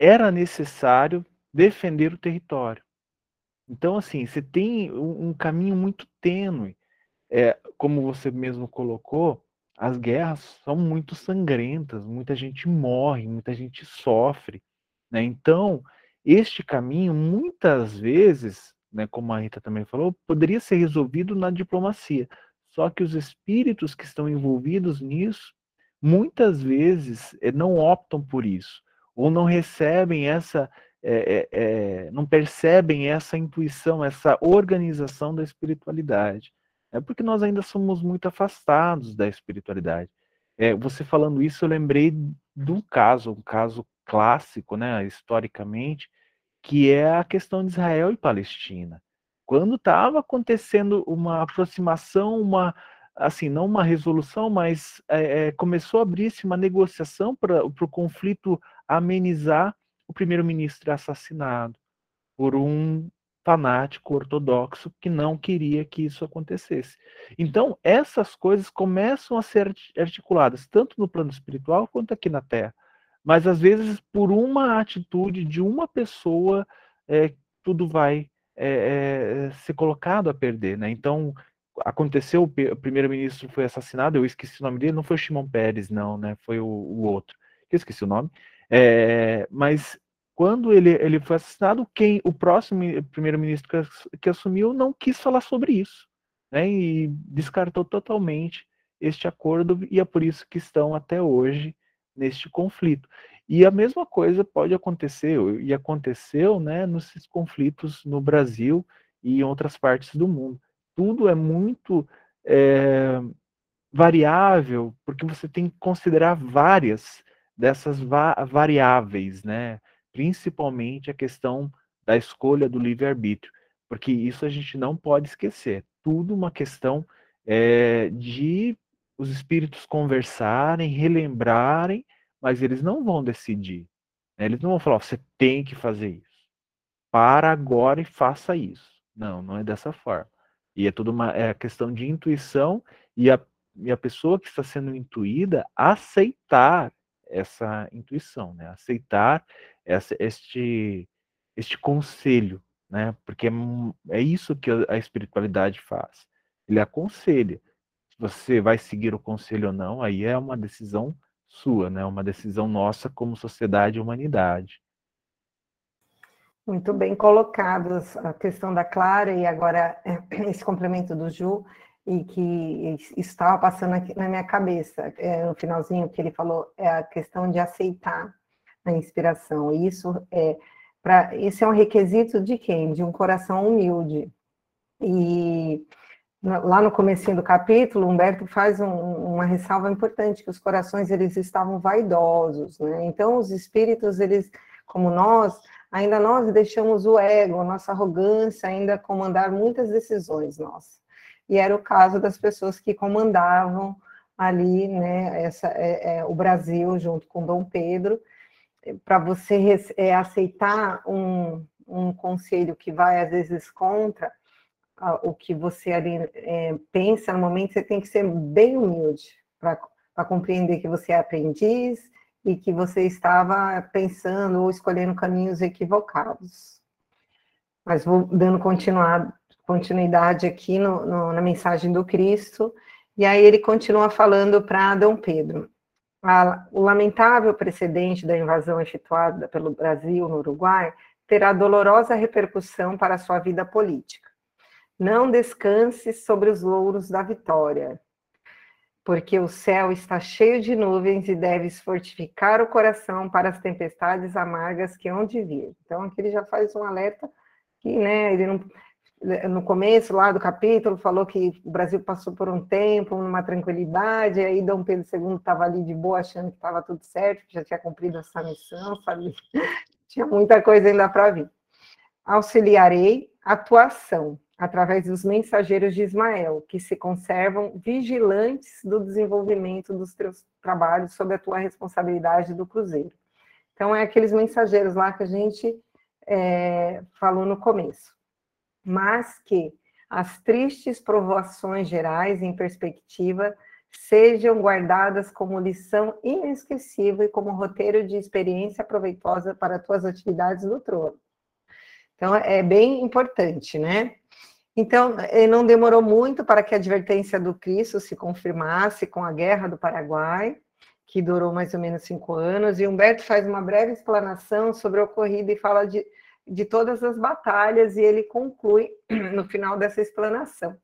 era necessário defender o território. Então, assim, você tem um, um caminho muito tênue. É, como você mesmo colocou, as guerras são muito sangrentas, muita gente morre, muita gente sofre. Né? Então, este caminho, muitas vezes, né, como a Rita também falou, poderia ser resolvido na diplomacia. Só que os espíritos que estão envolvidos nisso, muitas vezes eh, não optam por isso, ou não recebem essa, é, é, não percebem essa intuição, essa organização da espiritualidade. É porque nós ainda somos muito afastados da espiritualidade. É, você falando isso, eu lembrei de um caso, um caso clássico, né, historicamente, que é a questão de Israel e Palestina. Quando estava acontecendo uma aproximação, uma assim, não uma resolução, mas é, começou a abrir-se uma negociação para o conflito amenizar, o primeiro-ministro assassinado por um fanático ortodoxo que não queria que isso acontecesse. Então, essas coisas começam a ser articuladas tanto no plano espiritual quanto aqui na Terra. Mas às vezes, por uma atitude de uma pessoa, é, tudo vai é, é, ser colocado a perder. Né? Então, aconteceu, o primeiro-ministro foi assassinado, eu esqueci o nome dele, não foi o Shimon Peres, não, né? foi o, o outro, eu esqueci o nome. É, mas quando ele, ele foi assassinado, quem o próximo primeiro-ministro que, que, assumiu não quis falar sobre isso, né? E descartou totalmente este acordo e é por isso que estão até hoje neste conflito. E a mesma coisa pode acontecer, e aconteceu né, nos conflitos no Brasil e em outras partes do mundo. Tudo é muito é, variável, porque você tem que considerar várias dessas va variáveis, né? principalmente a questão da escolha do livre-arbítrio, porque isso a gente não pode esquecer. Tudo uma questão é, de os espíritos conversarem, relembrarem, mas eles não vão decidir. Né? Eles não vão falar, você tem que fazer isso. Para agora e faça isso. Não, não é dessa forma. E é tudo uma é questão de intuição e a, e a pessoa que está sendo intuída aceitar essa intuição, né? aceitar essa, este, este conselho, né? porque é, é isso que a espiritualidade faz. Ele aconselha você vai seguir o conselho ou não, aí é uma decisão sua, né? Uma decisão nossa como sociedade e humanidade. Muito bem colocados a questão da Clara e agora esse complemento do Ju e que estava passando aqui na minha cabeça é, no finalzinho que ele falou é a questão de aceitar a inspiração. Isso é para esse é um requisito de quem? De um coração humilde. E lá no comecinho do capítulo, Humberto faz um, uma ressalva importante, que os corações eles estavam vaidosos, né? Então os espíritos, eles, como nós, ainda nós deixamos o ego, nossa arrogância ainda comandar muitas decisões nossas. E era o caso das pessoas que comandavam ali, né, essa, é, é, o Brasil junto com Dom Pedro, para você é, aceitar um, um conselho que vai às vezes contra, o que você ali é, pensa no momento, você tem que ser bem humilde para compreender que você é aprendiz e que você estava pensando ou escolhendo caminhos equivocados. Mas vou dando continuidade aqui no, no, na mensagem do Cristo, e aí ele continua falando para Dom Pedro. A, o lamentável precedente da invasão efetuada pelo Brasil no Uruguai terá dolorosa repercussão para a sua vida política não descanse sobre os louros da vitória, porque o céu está cheio de nuvens e deves fortificar o coração para as tempestades amargas que hão de vir. Então, aqui ele já faz um alerta que, né, ele não, no começo lá do capítulo falou que o Brasil passou por um tempo, numa tranquilidade, aí Dom Pedro II estava ali de boa, achando que estava tudo certo, que já tinha cumprido essa missão, sabe? Tinha muita coisa ainda para vir. Auxiliarei atuação, através dos mensageiros de Ismael, que se conservam vigilantes do desenvolvimento dos teus trabalhos sob a tua responsabilidade do Cruzeiro. Então, é aqueles mensageiros lá que a gente é, falou no começo. Mas que as tristes provações gerais em perspectiva sejam guardadas como lição inesquecível e como roteiro de experiência proveitosa para tuas atividades no trono. Então, é bem importante, né? Então, eh, não demorou muito para que a advertência do Cristo se confirmasse com a Guerra do Paraguai, que durou mais ou menos cinco anos, e Humberto faz uma breve explanação sobre o ocorrido e fala de, de todas as batalhas, e ele conclui no final dessa explanação.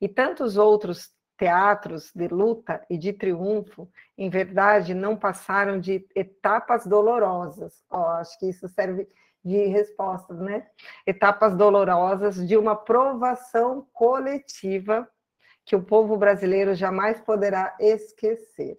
E tantos outros teatros de luta e de triunfo, em verdade, não passaram de etapas dolorosas. Oh, acho que isso serve de respostas, né? Etapas dolorosas de uma provação coletiva que o povo brasileiro jamais poderá esquecer.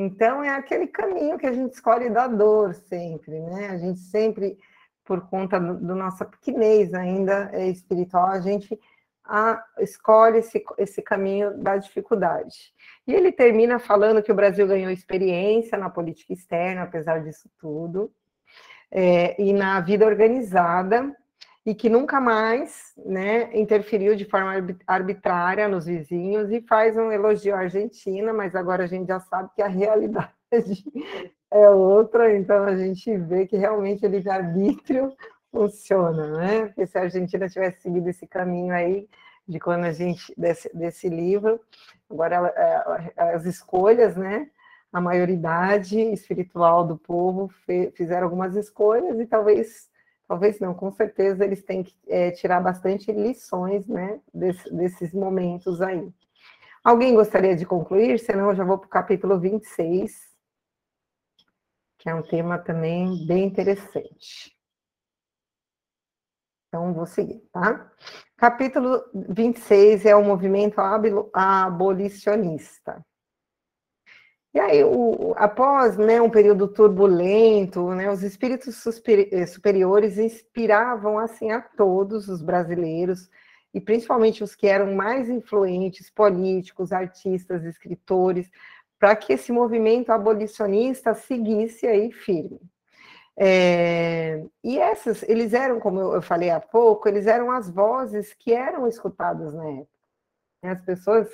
Então, é aquele caminho que a gente escolhe da dor sempre, né? A gente sempre, por conta do, do nossa pequenez ainda é espiritual, a gente a, escolhe esse, esse caminho da dificuldade. E ele termina falando que o Brasil ganhou experiência na política externa, apesar disso tudo, é, e na vida organizada, e que nunca mais né, interferiu de forma arbitrária nos vizinhos, e faz um elogio à Argentina, mas agora a gente já sabe que a realidade é outra, então a gente vê que realmente o livre-arbítrio funciona, né? Porque se a Argentina tivesse seguido esse caminho aí, de quando a gente, desse, desse livro, agora ela, é, as escolhas, né? A maioridade espiritual do povo fizeram algumas escolhas e talvez, talvez não, com certeza eles têm que é, tirar bastante lições, né? Desse, desses momentos aí. Alguém gostaria de concluir? Senão eu já vou para o capítulo 26, que é um tema também bem interessante. Então, vou seguir, tá? Capítulo 26 é o movimento abolicionista. E aí, o, após né, um período turbulento, né, os espíritos eh, superiores inspiravam assim a todos os brasileiros, e principalmente os que eram mais influentes, políticos, artistas, escritores, para que esse movimento abolicionista seguisse aí firme. É, e essas, eles eram, como eu falei há pouco, eles eram as vozes que eram escutadas na época. As pessoas,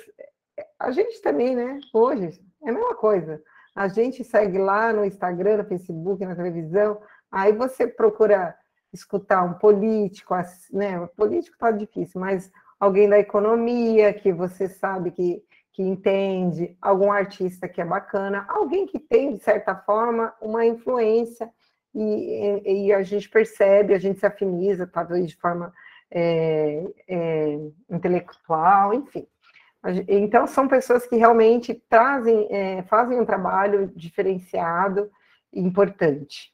a gente também, né? Hoje, é a mesma coisa. A gente segue lá no Instagram, no Facebook, na televisão, aí você procura escutar um político, né? O político tá difícil, mas alguém da economia que você sabe que, que entende, algum artista que é bacana, alguém que tem, de certa forma, uma influência e, e, a gente percebe, a gente se afiniza, talvez de forma é, é, intelectual, enfim. Então, são pessoas que realmente trazem, é, fazem um trabalho diferenciado e importante.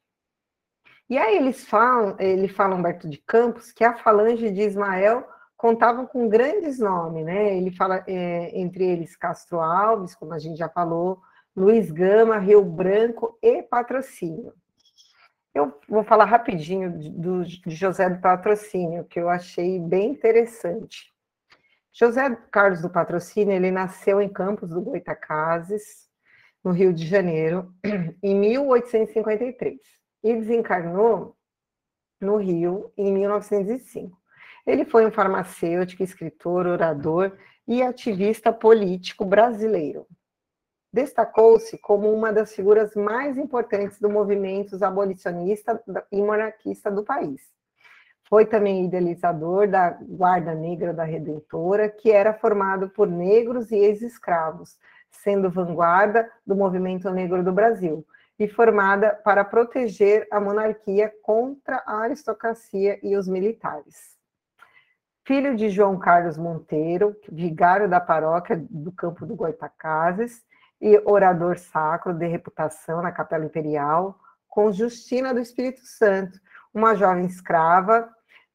E aí eles falam, ele fala Humberto de Campos, que a falange de Ismael contava com grandes nomes, né? Ele fala é, entre eles Castro Alves, como a gente já falou, Luiz Gama, Rio Branco e Patrocínio. Eu vou falar rapidinho do, de José do Patrocínio, que eu achei bem interessante. José Carlos do Patrocínio, ele nasceu em Campos do Goitacazes, no Rio de Janeiro, em 1853, e desencarnou no Rio em 1905. Ele foi um farmacêutico, escritor, orador e ativista político brasileiro destacou-se como uma das figuras mais importantes do movimento abolicionista e monarquista do país. Foi também idealizador da Guarda Negra da Redentora, que era formado por negros e ex-escravos, sendo vanguarda do movimento negro do Brasil, e formada para proteger a monarquia contra a aristocracia e os militares. Filho de João Carlos Monteiro, vigário da paróquia do Campo do Goitacazes, e orador sacro de reputação na Capela Imperial, com Justina do Espírito Santo, uma jovem escrava,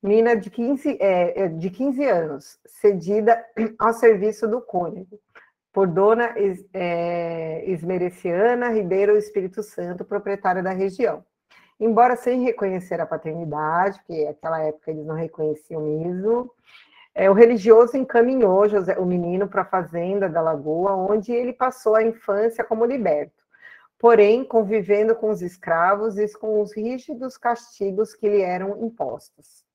menina de 15, é, é de 15 anos, cedida ao serviço do cônego, por Dona é, Esmereciana Ribeiro Espírito Santo, proprietária da região. Embora sem reconhecer a paternidade, porque naquela época eles não reconheciam mesmo, é, o religioso encaminhou José, o menino para a fazenda da Lagoa, onde ele passou a infância como liberto, porém convivendo com os escravos e com os rígidos castigos que lhe eram impostos.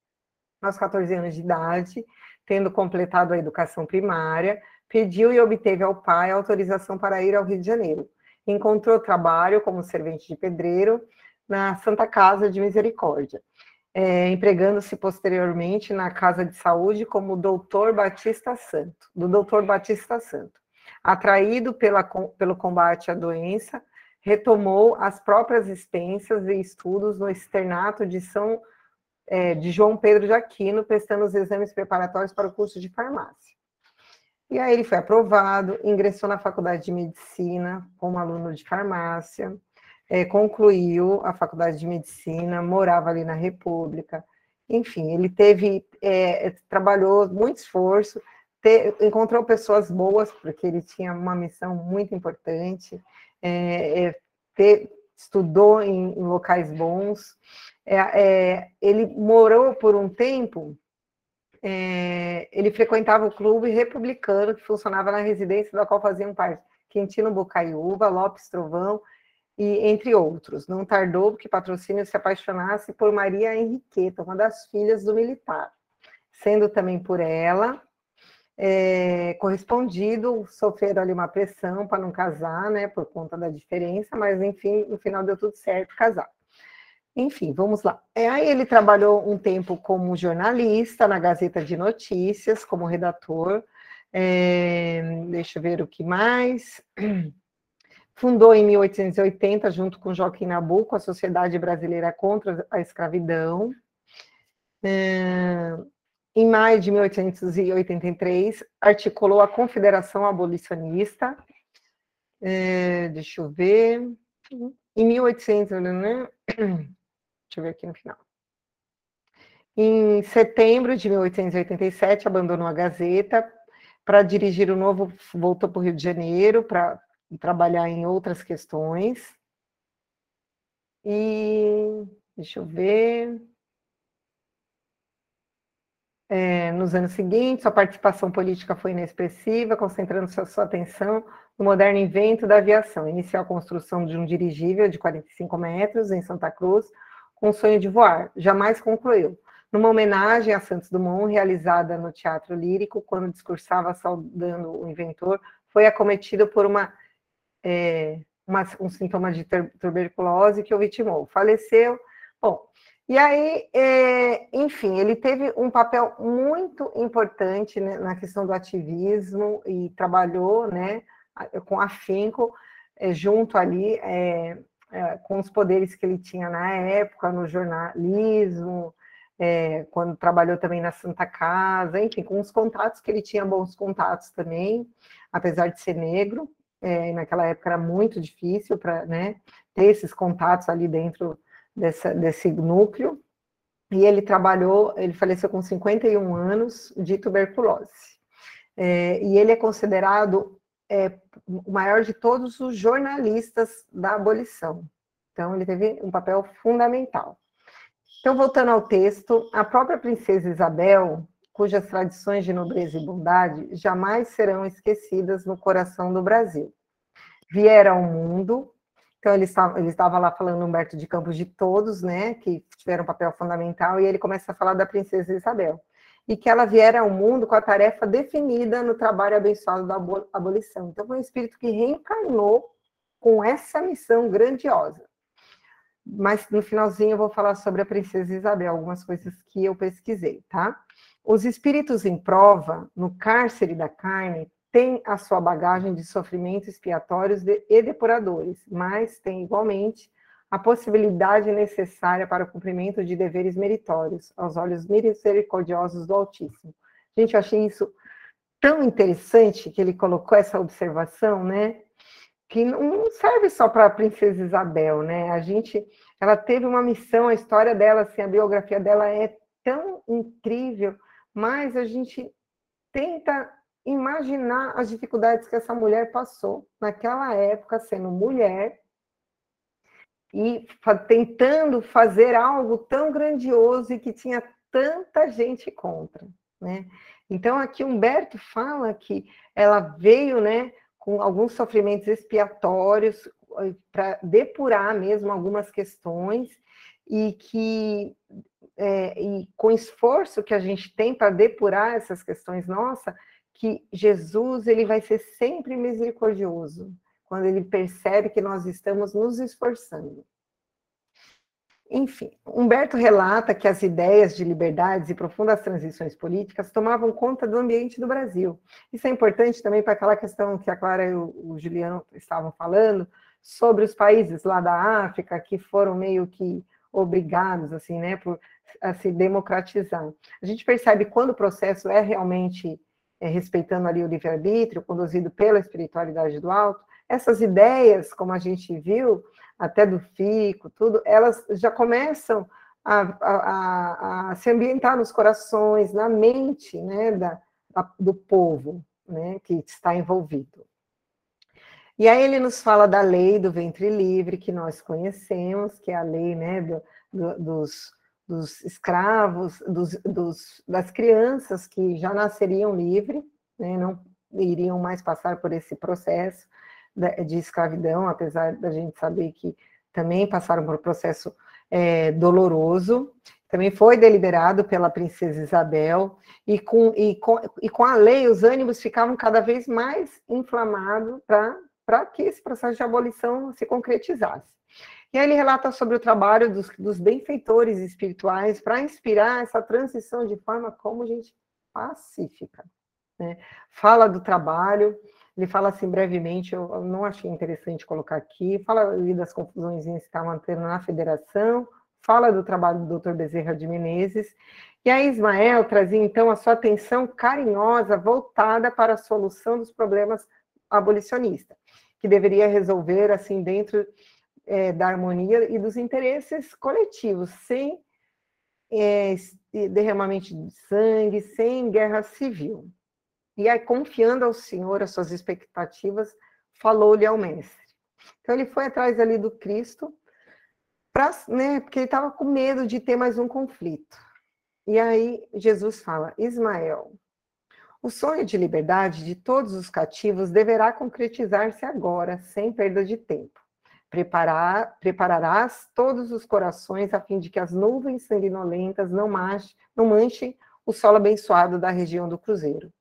Aos 14 anos de idade, tendo completado a educação primária, pediu e obteve ao pai autorização para ir ao Rio de Janeiro. Encontrou trabalho como servente de pedreiro na Santa Casa de Misericórdia é, empregando-se posteriormente na Casa de Saúde como doutor Batista Santo, do doutor Batista Santo. Atraído pela, pelo combate à doença, retomou as próprias experiências e estudos no externato de São é, de João Pedro de Aquino, prestando os exames preparatórios para o curso de farmácia. E aí ele foi aprovado, ingressou na faculdade de medicina como aluno de farmácia, é, concluiu a faculdade de medicina, morava ali na República. Enfim, ele teve, é, trabalhou muito esforço, ter, encontrou pessoas boas, porque ele tinha uma missão muito importante, é, é ter, estudou em, em, locais bons. É, é, ele morou por um tempo, é, ele frequentava o clube republicano que funcionava na residência da qual faziam parte Quintino Bocaiúva, Lopes Trovão e entre outros. Não tardou que patrocínio se apaixonasse por Maria Henriqueta, uma das filhas do militar, sendo também por ela é, correspondido, sofreram ali uma pressão para não casar, né, por conta da diferença, mas enfim, no final deu tudo certo, casar. Enfim, vamos lá. É, aí ele trabalhou um tempo como jornalista na Gazeta de Notícias, como redator. É, deixa eu ver o que mais. Fundou em 1880, junto com Joaquim Nabuco, a Sociedade Brasileira contra a Escravidão. É, em maio de 1883, articulou a Confederação Abolicionista. É, deixa eu ver. Em 1800, né? deixa eu ver aqui no final. Em setembro de 1887, abandonou a Gazeta para dirigir o novo, voltou para o Rio de Janeiro para trabalhar em outras questões. E deixa eu ver. É, nos anos seguintes, sua participação política foi inexpressiva, concentrando sua, sua, atenção no moderno invento da aviação. Iniciou a construção de um dirigível de 45 metros em Santa Cruz, o sonho de voar. Jamais concluiu. Numa homenagem a Santos Dumont, realizada no Teatro Lírico, quando discursava saudando o inventor, foi acometido por uma, é, uma um sintoma de tuberculose que o vitimou. Faleceu. Bom, e aí, é, enfim, ele teve um papel muito importante né, na questão do ativismo e trabalhou né, com afinco é, junto ali é, com os poderes que ele tinha na época, no jornalismo, é, quando trabalhou também na Santa Casa, enfim, com os contatos que ele tinha, bons contatos também, apesar de ser negro, é, naquela época era muito difícil para né, ter esses contatos ali dentro dessa, desse núcleo, e ele trabalhou, ele faleceu com 51 anos de tuberculose. É, e ele é considerado é, o maior de todos os jornalistas da abolição. Então, ele teve um papel fundamental. Então, voltando ao texto, a própria princesa Isabel, cujas tradições de nobreza e bondade jamais serão esquecidas no coração do Brasil. Viera ao mundo então, ele estava, ele estava lá falando Humberto de Campos de todos, né, que tiveram um papel fundamental, e ele começa a falar da princesa Isabel. E que ela viera ao mundo com a tarefa definida no trabalho abençoado da abolição. Então, foi um espírito que reencarnou com essa missão grandiosa. Mas no finalzinho eu vou falar sobre a princesa Isabel, algumas coisas que eu pesquisei, tá? Os espíritos em prova, no cárcere da carne, tem a sua bagagem de sofrimentos expiatórios e depuradores, mas tem igualmente a possibilidade necessária para o cumprimento de deveres meritórios, aos olhos misericordiosos do Altíssimo. Gente, eu achei isso tão interessante que ele colocou essa observação, né? Que não serve só para a princesa Isabel, né? A gente, ela teve uma missão, a história dela, assim, a biografia dela é tão incrível, mas a gente tenta imaginar as dificuldades que essa mulher passou naquela época, sendo mulher, e tentando fazer algo tão grandioso e que tinha tanta gente contra, né? Então aqui Humberto fala que ela veio, né, com alguns sofrimentos expiatórios eh, para depurar mesmo algumas questões e que é, e com o esforço que a gente tem para depurar essas questões nossa, que Jesus ele vai ser sempre misericordioso quando ele percebe que nós estamos nos esforçando. Enfim, Humberto relata que as ideias de liberdades e profundas transições políticas tomavam conta do ambiente do Brasil. Isso é importante também para aquela questão que a Clara e o Juliano estavam falando sobre os países lá da África que foram meio que obrigados assim, né, por a se democratizar. A gente percebe quando o processo é realmente é, respeitando ali o livre-arbítrio, conduzido pela espiritualidade do alto, essas ideias, como a gente viu, até do fico, tudo, elas já começam a, a, a se ambientar nos corações, na mente né, da, da, do povo né, que está envolvido. E aí ele nos fala da lei do ventre livre, que nós conhecemos, que é a lei né, do, do, dos, dos, escravos, dos, dos, das crianças que já nasceriam livres, né, não iriam mais passar por esse processo de escravidão, apesar da gente saber que também passaram por um processo é, doloroso. Também foi deliberado pela princesa Isabel, e com, e, com, e com a lei os ânimos ficavam cada vez mais inflamados para que esse processo de abolição se concretizasse. E aí ele relata sobre o trabalho dos, dos benfeitores espirituais para inspirar essa transição de forma como gente pacífica. Né? Fala do trabalho, ele fala assim brevemente, eu não achei interessante colocar aqui, fala das confusões que está mantendo na federação, fala do trabalho do Dr. Bezerra de Menezes, e aí Ismael trazia então a sua atenção carinhosa voltada para a solução dos problemas abolicionistas, que deveria resolver assim dentro é, da harmonia e dos interesses coletivos, sem é, derramamento de sangue, sem guerra civil. E aí, confiando ao Senhor as suas expectativas, falou-lhe ao mestre. Então, ele foi atrás ali do Cristo, pra, né, porque ele estava com medo de ter mais um conflito. E aí, Jesus fala: Ismael, o sonho de liberdade de todos os cativos deverá concretizar-se agora, sem perda de tempo. Preparar, prepararás todos os corações a fim de que as nuvens sanguinolentas não, manche, não manchem o solo abençoado da região do Cruzeiro.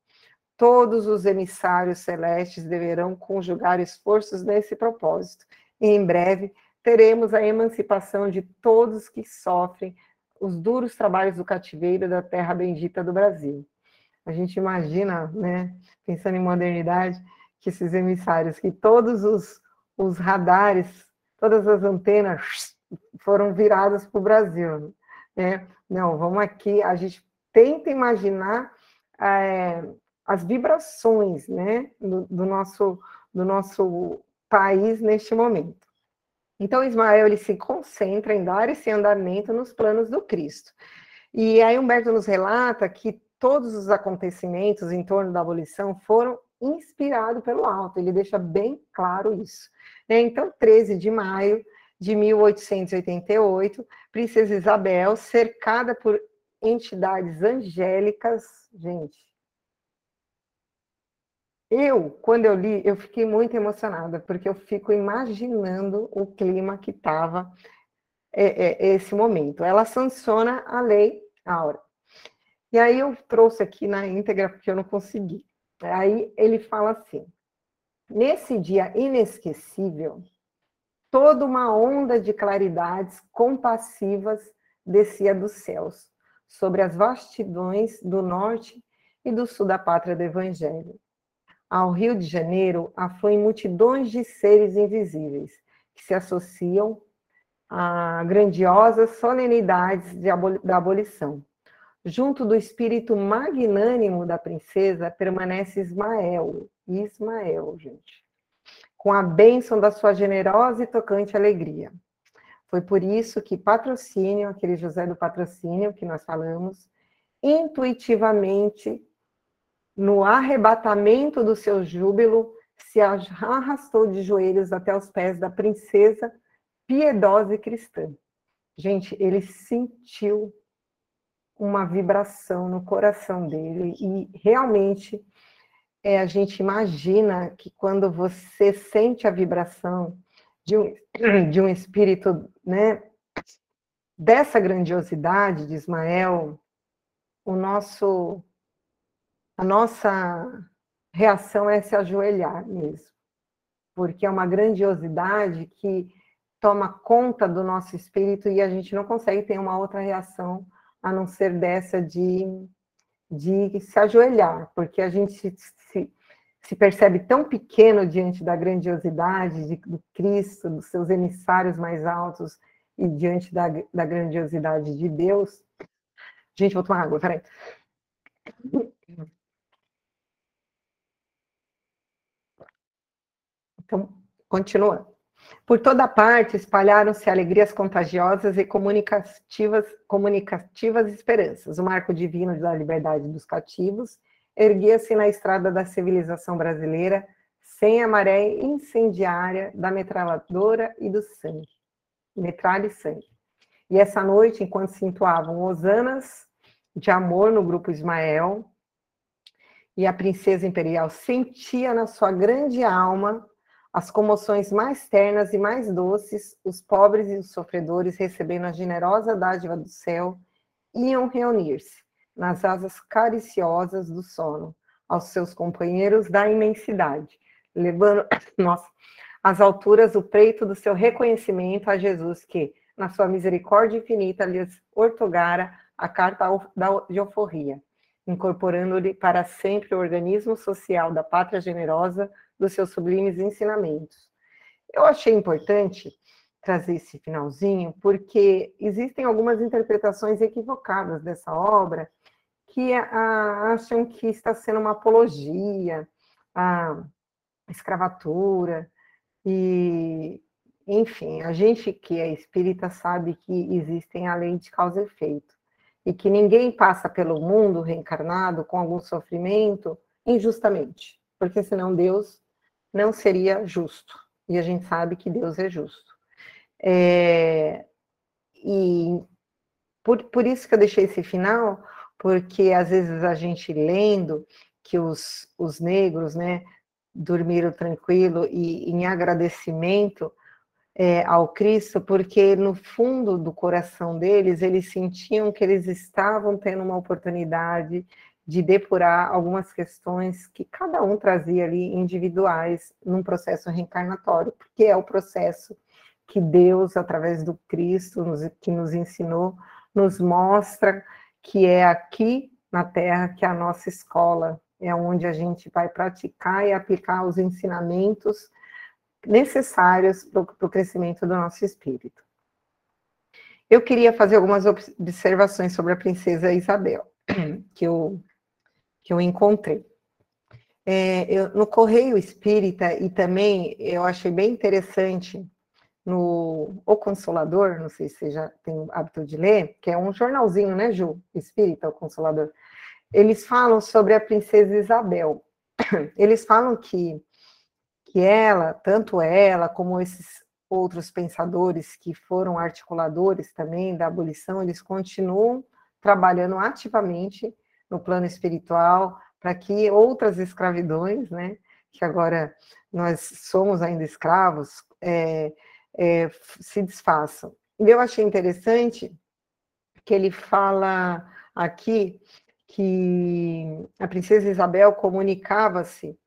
Todos os emissários celestes deverão conjugar esforços nesse propósito. E em breve teremos a emancipação de todos que sofrem os duros trabalhos do cativeiro da terra bendita do Brasil. A gente imagina, né, pensando em modernidade, que esses emissários, que todos os, os radares, todas as antenas foram viradas para o Brasil. Né? Não, vamos aqui, a gente tenta imaginar é, as vibrações né, do, do, nosso, do nosso país neste momento. Então, Ismael ele se concentra em dar esse andamento nos planos do Cristo. E aí Humberto nos relata que todos os acontecimentos em torno da abolição foram inspirados pelo alto, ele deixa bem claro isso. Né? Então, 13 de maio de 1888, Princesa Isabel, cercada por entidades angélicas, gente, eu, quando eu li, eu fiquei muito emocionada, porque eu fico imaginando o clima que estava é, é, esse momento. Ela sanciona a lei Aura. E aí eu trouxe aqui na íntegra, porque eu não consegui. Aí ele fala assim: nesse dia inesquecível, toda uma onda de claridades compassivas descia dos céus, sobre as vastidões do norte e do sul da pátria do Evangelho ao Rio de Janeiro afluem multidões de seres invisíveis que se associam a grandiosas solenidades aboli da abolição. Junto do espírito magnânimo da princesa permanece Ismael, Ismael, gente, com a bênção da sua generosa e tocante alegria. Foi por isso que patrocínio, aquele José do patrocínio que nós falamos, intuitivamente no arrebatamento do seu júbilo, se arrastou de joelhos até os pés da princesa piedosa e cristã. Gente, ele sentiu uma vibração no coração dele e realmente é, a gente imagina que quando você sente a vibração de um, de um espírito, né, dessa grandiosidade de Ismael, o nosso a nossa reação é se ajoelhar mesmo, porque é uma grandiosidade que toma conta do nosso espírito e a gente não consegue ter uma outra reação a não ser dessa de, de se ajoelhar, porque a gente se, se percebe tão pequeno diante da grandiosidade de, do Cristo, dos seus emissários mais altos e diante da, da grandiosidade de Deus. Gente, vou tomar água, peraí. Então, continuando. Por toda parte espalharam-se alegrias contagiosas e comunicativas, comunicativas esperanças. O marco divino da liberdade dos cativos erguia-se na estrada da civilização brasileira, sem a maré incendiária da metralhadora e do sangue. Metralha e sangue. E essa noite, enquanto se entoavam hosanas de amor no grupo Ismael, e a princesa imperial sentia na sua grande alma as comoções mais ternas e mais doces, os pobres e os sofredores, recebendo a generosa dádiva do céu, iam reunir-se nas asas cariciosas do sono, aos seus companheiros da imensidade, levando, nossa, às alturas o preito do seu reconhecimento a Jesus, que, na sua misericórdia infinita, lhes ortogara a carta de alforria, incorporando-lhe para sempre o organismo social da pátria generosa dos seus sublimes ensinamentos. Eu achei importante trazer esse finalzinho, porque existem algumas interpretações equivocadas dessa obra que acham que está sendo uma apologia à escravatura, e, enfim, a gente que é espírita sabe que existem a lei de causa e efeito, e que ninguém passa pelo mundo reencarnado com algum sofrimento injustamente, porque senão Deus não seria justo. E a gente sabe que Deus é justo. É, e por, por isso que eu deixei esse final, porque às vezes a gente lendo que os, os negros, né, dormiram tranquilo e em agradecimento é, ao Cristo, porque no fundo do coração deles, eles sentiam que eles estavam tendo uma oportunidade de depurar algumas questões que cada um trazia ali individuais num processo reencarnatório, porque é o processo que Deus, através do Cristo, nos, que nos ensinou, nos mostra que é aqui na Terra que é a nossa escola, é onde a gente vai praticar e aplicar os ensinamentos necessários para o crescimento do nosso espírito. Eu queria fazer algumas observações sobre a princesa Isabel, que eu que eu encontrei. É, eu, no Correio Espírita, e também eu achei bem interessante no O Consolador, não sei se você já tem o hábito de ler, que é um jornalzinho, né, Ju? Espírita, O Consolador. Eles falam sobre a princesa Isabel. Eles falam que, que ela, tanto ela como esses outros pensadores que foram articuladores também da abolição, eles continuam trabalhando ativamente no plano espiritual, para que outras escravidões, né, que agora nós somos ainda escravos, é, é, se desfaçam. E eu achei interessante que ele fala aqui que a princesa Isabel comunicava-se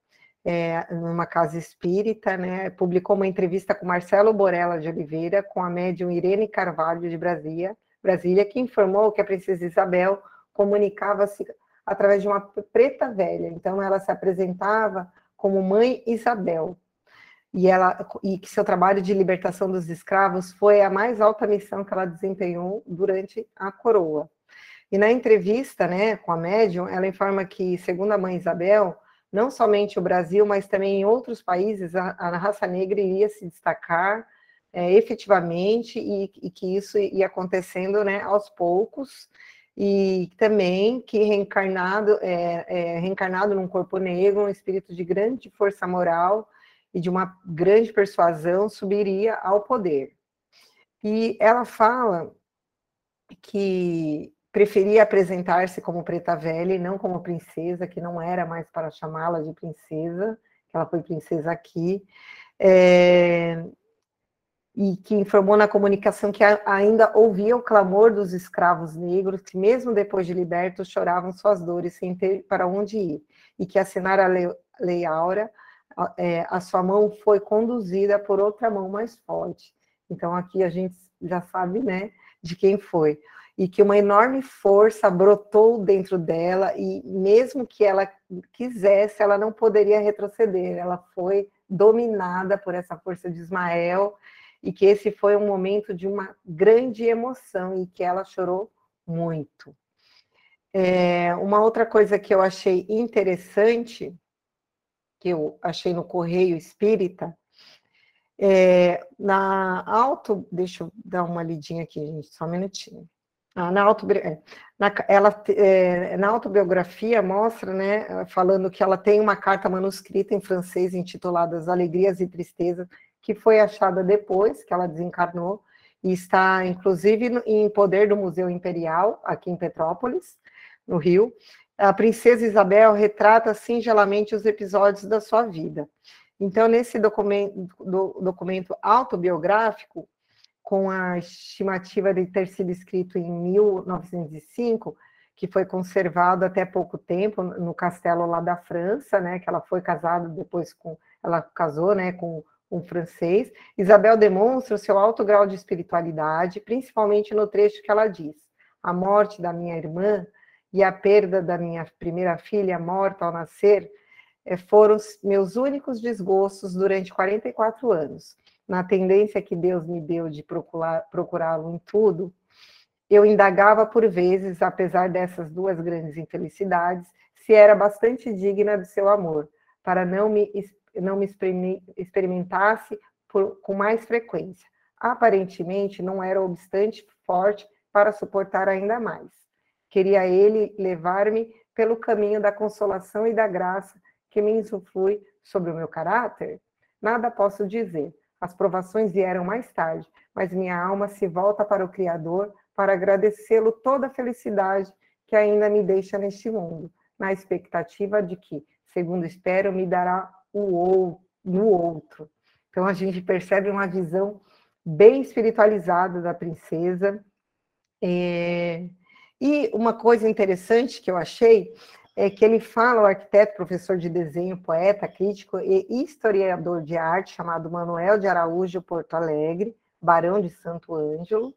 é, numa casa espírita, né, publicou uma entrevista com Marcelo Borella de Oliveira, com a médium Irene Carvalho de Brasília, Brasília, que informou que a princesa Isabel comunicava-se através de uma preta velha. Então, ela se apresentava como Mãe Isabel. E, ela, e que seu trabalho de libertação dos escravos foi a mais alta missão que ela desempenhou durante a coroa. E na entrevista né, com a médium, ela informa que, segundo a Mãe Isabel, não somente o Brasil, mas também em outros países, a, a raça negra iria se destacar é, efetivamente e, e, que isso ia acontecendo né, aos poucos, e também que reencarnado, é, é, reencarnado num corpo negro, um espírito de grande força moral e de uma grande persuasão subiria ao poder. E ela fala que preferia apresentar-se como preta velha e não como princesa, que não era mais para chamá-la de princesa, que ela foi princesa aqui. É, e que informou na comunicação que ainda ouvia o clamor dos escravos negros, que mesmo depois de libertos choravam suas dores sem ter para onde ir, e que assinar a lei, lei Áurea, é, a sua mão foi conduzida por outra mão mais forte. Então aqui a gente já sabe, né, de quem foi. E que uma enorme força brotou dentro dela e mesmo que ela quisesse, ela não poderia retroceder. Ela foi dominada por essa força de Ismael e que esse foi um momento de uma grande emoção e que ela chorou muito. É, uma outra coisa que eu achei interessante, que eu achei no Correio Espírita, É, na auto, deixa eu dar uma lidinha aqui, gente, só um minutinho. Ah, na, auto, é, na, ela, é, na autobiografia mostra, né, falando que ela tem uma carta manuscrita em francês intitulada As Alegrias e Tristezas, que foi achada depois que ela desencarnou, e está, inclusive, em poder do Museu Imperial, aqui em Petrópolis, no Rio. A princesa Isabel retrata singelamente os episódios da sua vida. Então, nesse documento, do, documento autobiográfico, com a estimativa de ter sido escrito em 1905, que foi conservado até pouco tempo no castelo lá da França, né, que ela foi casada depois com, ela casou, né, com um francês. Isabel demonstra o seu alto grau de espiritualidade, principalmente no trecho que ela diz: a morte da minha irmã e a perda da minha primeira filha morta ao nascer eh, foram meus únicos desgostos durante 44 anos na tendência que Deus me deu de procurá-lo em tudo, eu indagava por vezes, apesar dessas duas grandes infelicidades, se era bastante digna de seu amor, para não me, não me experimentasse por, com mais frequência. Aparentemente, não era obstante forte para suportar ainda mais. Queria ele levar-me pelo caminho da consolação e da graça que me insuflui sobre o meu caráter? Nada posso dizer, as provações vieram mais tarde, mas minha alma se volta para o Criador para agradecê-lo toda a felicidade que ainda me deixa neste mundo, na expectativa de que, segundo espero, me dará o ou, no outro. Então a gente percebe uma visão bem espiritualizada da princesa. É... E uma coisa interessante que eu achei é que ele fala, o arquiteto, professor de desenho, poeta, crítico e historiador de arte, chamado Manuel de Araújo Porto Alegre, barão de Santo Ângelo,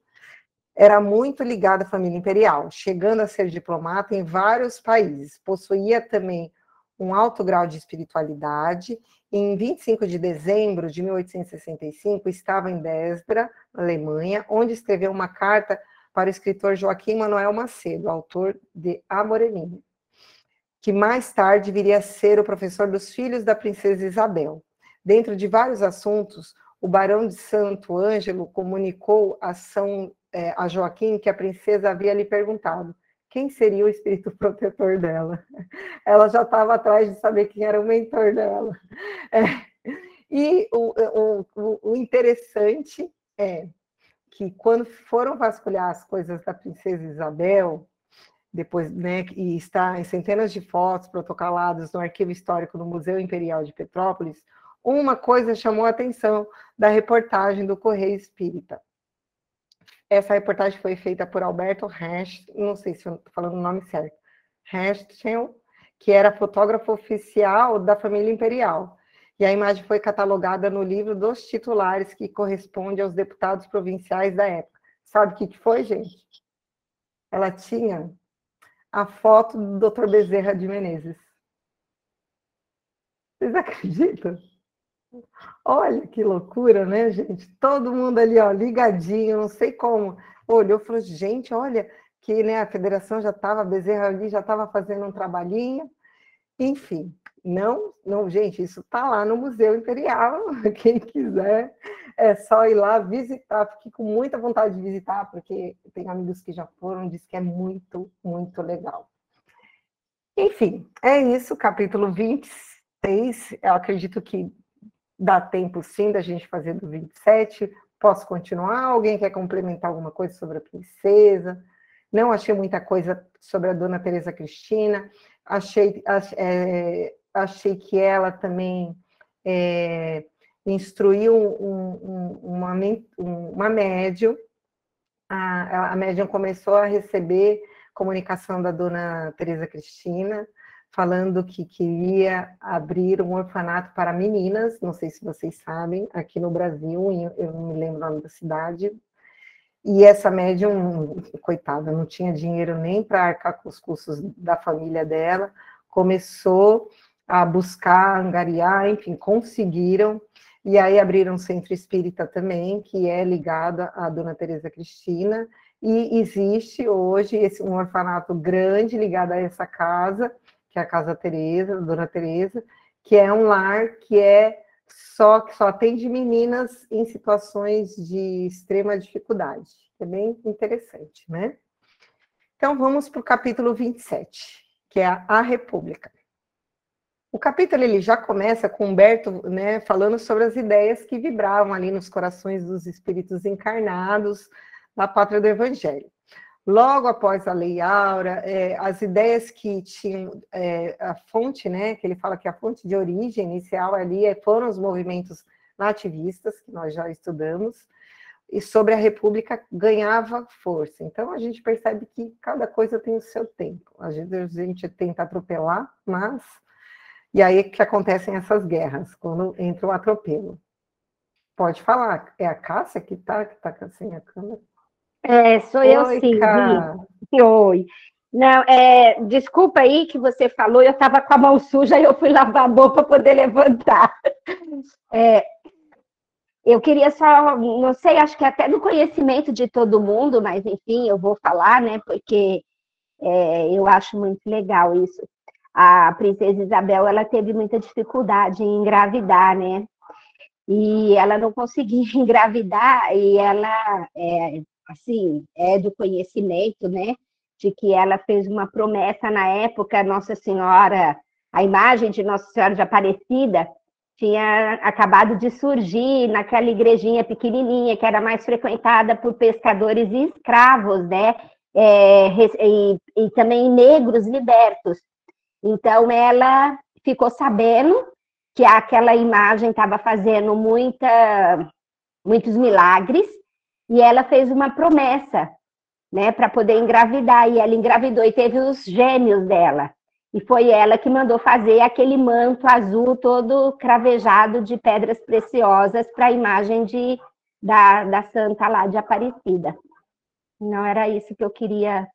era muito ligado à família imperial, chegando a ser diplomata em vários países. Possuía também um alto grau de espiritualidade. Em 25 de dezembro de 1865, estava em Dresda, Alemanha, onde escreveu uma carta para o escritor Joaquim Manuel Macedo, autor de A Moreninha que mais tarde viria a ser o professor dos filhos da princesa Isabel. Dentro de vários assuntos, o barão de Santo Ângelo comunicou a, São, é, a Joaquim que a princesa havia lhe perguntado quem seria o espírito protetor dela. Ela já estava atrás de saber quem era o mentor dela. É. E o, o, o interessante é que quando foram vasculhar as coisas da princesa Isabel, depois, né, e está em centenas de fotos protocoladas no arquivo histórico do Museu Imperial de Petrópolis, uma coisa chamou a atenção da reportagem do Correio Espírita. Essa reportagem foi feita por Alberto Resch, não sei se estou falando o nome certo, Reschel, que era fotógrafo oficial da família imperial. E a imagem foi catalogada no livro dos titulares, que corresponde aos deputados provinciais da época. Sabe o que foi, gente? Ela tinha a foto do Dr. Bezerra de Menezes. Vocês acreditam? Olha que loucura, né, gente? Todo mundo ali, ó, ligadinho, não sei como. Olhou e falou, gente, olha, que né, a federação já estava, Bezerra ali já estava fazendo um trabalhinho. Enfim, não, não, gente, isso está lá no Museu Imperial. Quem quiser é só ir lá visitar. Fiquei com muita vontade de visitar, porque tem amigos que já foram, diz que é muito, muito legal. Enfim, é isso, capítulo 26. Eu acredito que dá tempo sim da gente fazer do 27. Posso continuar? Alguém quer complementar alguma coisa sobre a princesa? Não achei muita coisa sobre a dona Teresa Cristina. Achei, é, achei que ela também é, instruiu um, um, uma, uma médium, a, a médium começou a receber comunicação da dona Teresa Cristina, falando que queria abrir um orfanato para meninas, não sei se vocês sabem, aqui no Brasil, eu não me lembro o nome da cidade, e essa médium, coitada, não tinha dinheiro nem para arcar com os custos da família dela, começou a buscar, angariar, enfim, conseguiram e aí abriram um centro espírita também, que é ligado à Dona Teresa Cristina, e existe hoje esse, um orfanato grande ligado a essa casa, que é a Casa Teresa, Dona Teresa, que é um lar que é só que só atende meninas em situações de extrema dificuldade. É bem interessante, né? Então vamos para o capítulo 27, que é a, a República. O capítulo ele já começa com Humberto né, falando sobre as ideias que vibravam ali nos corações dos espíritos encarnados na pátria do Evangelho. Logo após a Lei Aura, é, as ideias que tinham é, a fonte, né, que ele fala que a fonte de origem inicial ali é, foram os movimentos nativistas, que nós já estudamos, e sobre a República ganhava força. Então a gente percebe que cada coisa tem o seu tempo. A gente, a gente tenta atropelar, mas. E aí que acontecem essas guerras, quando entra o atropelo. Pode falar, é a Cássia que está que tá sem a câmera? É, sou Oi, eu sim. Oi. Não, é, desculpa aí que você falou, eu estava com a mão suja e eu fui lavar a mão para poder levantar. É, eu queria só, não sei, acho que até do conhecimento de todo mundo, mas enfim, eu vou falar, né, porque é, eu acho muito legal isso. A princesa Isabel, ela teve muita dificuldade em engravidar, né, e ela não conseguia engravidar, e ela, é, assim, é do conhecimento, né, de que ela fez uma promessa na época, Nossa Senhora, a imagem de Nossa Senhora de Aparecida tinha acabado de surgir naquela igrejinha pequenininha, que era mais frequentada por pescadores e escravos, né, é, e, e também negros libertos. Então, ela ficou sabendo que aquela imagem estava fazendo muita, muitos milagres, e ela fez uma promessa, né, para poder engravidar, e ela engravidou e teve os gêmeos dela. E foi ela que mandou fazer aquele manto azul todo cravejado de pedras preciosas para a imagem de, da, da santa lá de Aparecida. Não era isso que eu queria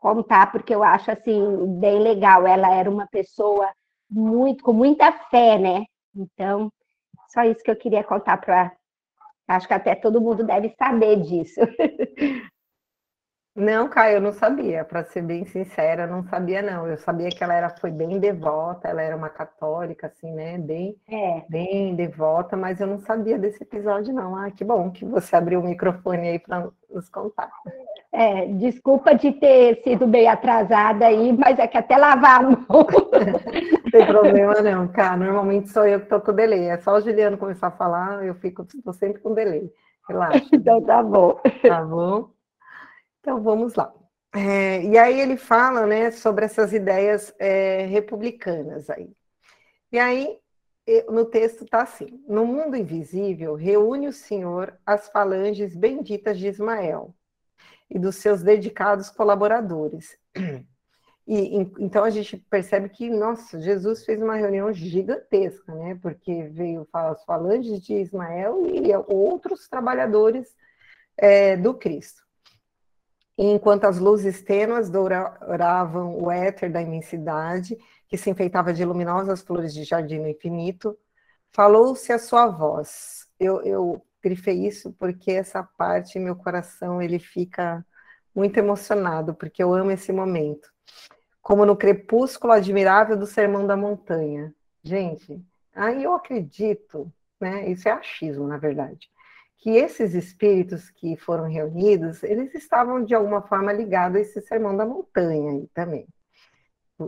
contar, porque eu acho assim bem legal. Ela era uma pessoa muito com muita fé, né? Então, só isso que eu queria contar para Acho que até todo mundo deve saber disso. Não, Caio, eu não sabia, para ser bem sincera, não sabia não. Eu sabia que ela era, foi bem devota, ela era uma católica, assim, né? Bem, é. bem devota, mas eu não sabia desse episódio, não. Ah, que bom que você abriu o microfone aí para nos contar. É, desculpa de ter sido bem atrasada aí, mas é que até lavar a mão. não tem problema não, cara. Normalmente sou eu que estou com delay. É só o Juliano começar a falar, eu fico, estou sempre com delay. Relaxa. Então tá bom. Tá bom. Então vamos lá. É, e aí ele fala, né, sobre essas ideias é, republicanas aí. E aí no texto está assim: no mundo invisível reúne o Senhor as falanges benditas de Ismael e dos seus dedicados colaboradores. E então a gente percebe que, nossa, Jesus fez uma reunião gigantesca, né? Porque veio as falanges de Ismael e outros trabalhadores é, do Cristo enquanto as luzes tênues douravam o éter da imensidade, que se enfeitava de luminosas flores de jardim no infinito, falou-se a sua voz. Eu, eu grifei isso porque essa parte, meu coração, ele fica muito emocionado, porque eu amo esse momento. Como no crepúsculo admirável do Sermão da Montanha. Gente, aí eu acredito, né? Isso é achismo, na verdade que esses espíritos que foram reunidos, eles estavam de alguma forma ligados a esse sermão da montanha aí também.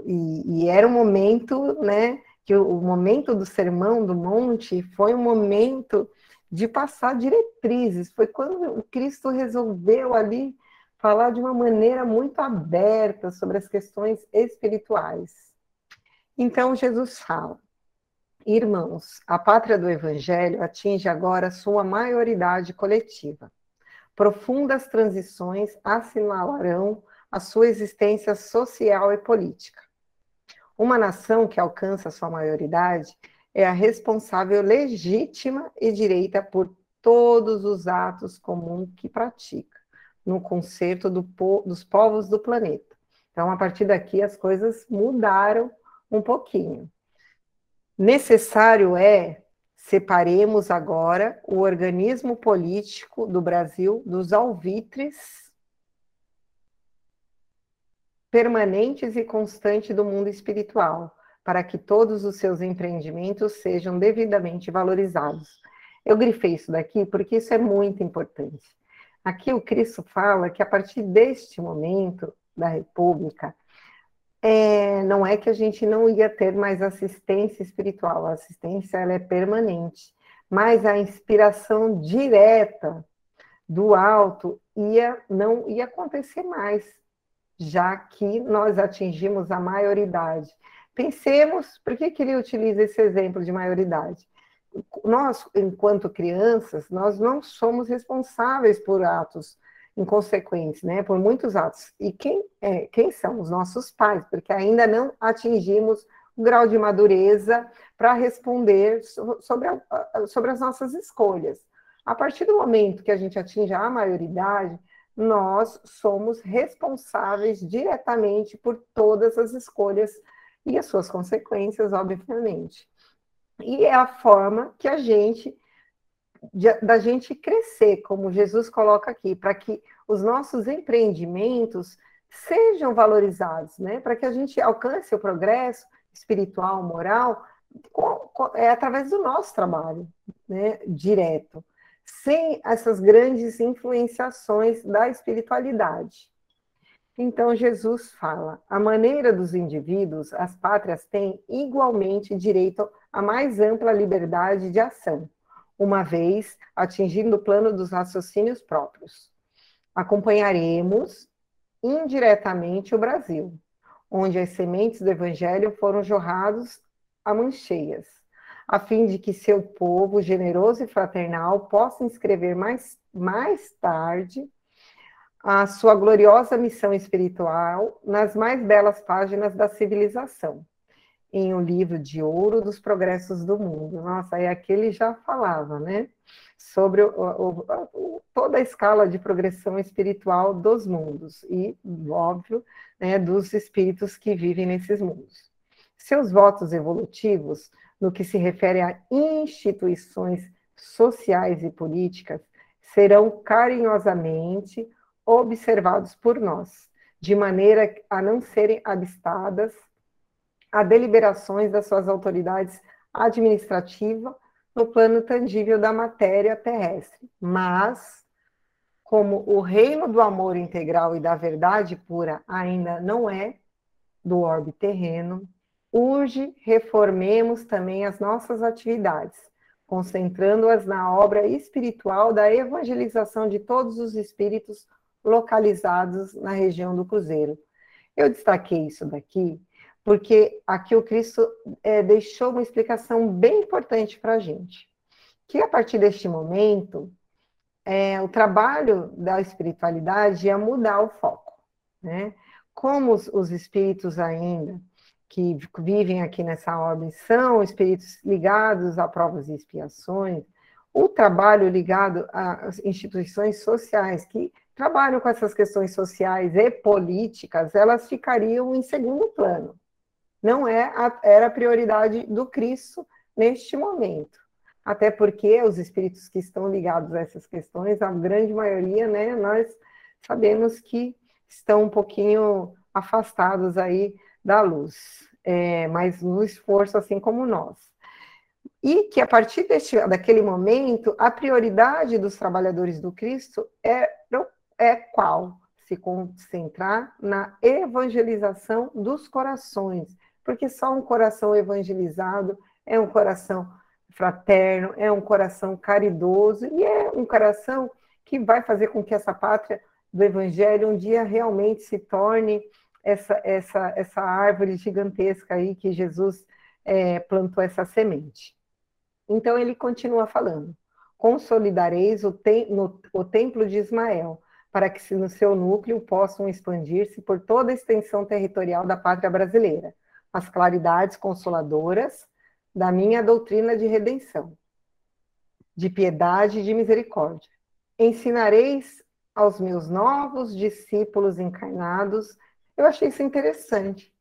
E, e era um momento, né, que o, o momento do sermão do monte foi um momento de passar diretrizes, foi quando o Cristo resolveu ali falar de uma maneira muito aberta sobre as questões espirituais. Então Jesus fala: Irmãos, a pátria do Evangelho atinge agora sua maioridade coletiva. Profundas transições assinalarão a sua existência social e política. Uma nação que alcança sua maioridade é a responsável legítima e direita por todos os atos comuns que pratica, no concerto do po dos povos do planeta. Então, a partir daqui, as coisas mudaram um pouquinho. Necessário é separemos agora o organismo político do Brasil dos alvitres permanentes e constantes do mundo espiritual, para que todos os seus empreendimentos sejam devidamente valorizados. Eu grifei isso daqui porque isso é muito importante. Aqui o Cristo fala que a partir deste momento da República, é, não é que a gente não ia ter mais assistência espiritual, a assistência ela é permanente, mas a inspiração direta do alto ia não ia acontecer mais, já que nós atingimos a maioridade. Pensemos, por que, que ele utiliza esse exemplo de maioridade? Nós, enquanto crianças, nós não somos responsáveis por atos inconsequentes, né, por muitos atos. E quem, é, quem são os nossos pais? Porque ainda não atingimos o grau de madureza para responder sobre, a, sobre as nossas escolhas. A partir do momento que a gente atinge a maioridade, nós somos responsáveis diretamente por todas as escolhas e as suas consequências, obviamente. E é a forma que a gente da gente crescer, como Jesus coloca aqui, para que os nossos empreendimentos sejam valorizados, né? Para que a gente alcance o progresso espiritual, moral, é através do nosso trabalho, né? Direto, sem essas grandes influenciações da espiritualidade. Então, Jesus fala: a maneira dos indivíduos, as pátrias têm igualmente direito a mais ampla liberdade de ação uma vez atingindo o plano dos raciocínios próprios. Acompanharemos indiretamente o Brasil, onde as sementes do Evangelho foram jorrados a mancheias, a fim de que seu povo generoso e fraternal possa inscrever mais, mais tarde a sua gloriosa missão espiritual nas mais belas páginas da civilização em O Livro de Ouro dos Progressos do Mundo. Nossa, aí aquele já falava, né? Sobre o, o, o, toda a escala de progressão espiritual dos mundos e, óbvio, né, dos espíritos que vivem nesses mundos. Seus votos evolutivos, no que se refere a instituições sociais e políticas, serão carinhosamente observados por nós, de maneira a não serem abistadas a deliberações das suas autoridades administrativas no plano tangível da matéria terrestre, mas como o reino do amor integral e da verdade pura ainda não é do orbe terreno, urge reformemos também as nossas atividades, concentrando-as na obra espiritual da evangelização de todos os espíritos localizados na região do Cruzeiro. Eu destaquei isso daqui porque aqui o Cristo é, deixou uma explicação bem importante para a gente, que a partir deste momento, é, o trabalho da espiritualidade ia mudar o foco, né? Como os, os espíritos ainda que vivem aqui nessa ordem são espíritos ligados a provas e expiações, o trabalho ligado às instituições sociais que trabalham com essas questões sociais e políticas, elas ficariam em segundo plano não é a, era a prioridade do Cristo neste momento. Até porque os espíritos que estão ligados a essas questões, a grande maioria, né, nós sabemos que estão um pouquinho afastados aí da luz, é, mas no esforço assim como nós. E que a partir deste, daquele momento, a prioridade dos trabalhadores do Cristo é, é qual? Se concentrar na evangelização dos corações, porque só um coração evangelizado é um coração fraterno, é um coração caridoso e é um coração que vai fazer com que essa pátria do evangelho um dia realmente se torne essa, essa, essa árvore gigantesca aí que Jesus é, plantou essa semente. Então ele continua falando: consolidareis o, tem, no, o templo de Ismael, para que no seu núcleo possam expandir-se por toda a extensão territorial da pátria brasileira as claridades consoladoras da minha doutrina de redenção, de piedade e de misericórdia. Ensinareis aos meus novos discípulos encarnados. Eu achei isso interessante.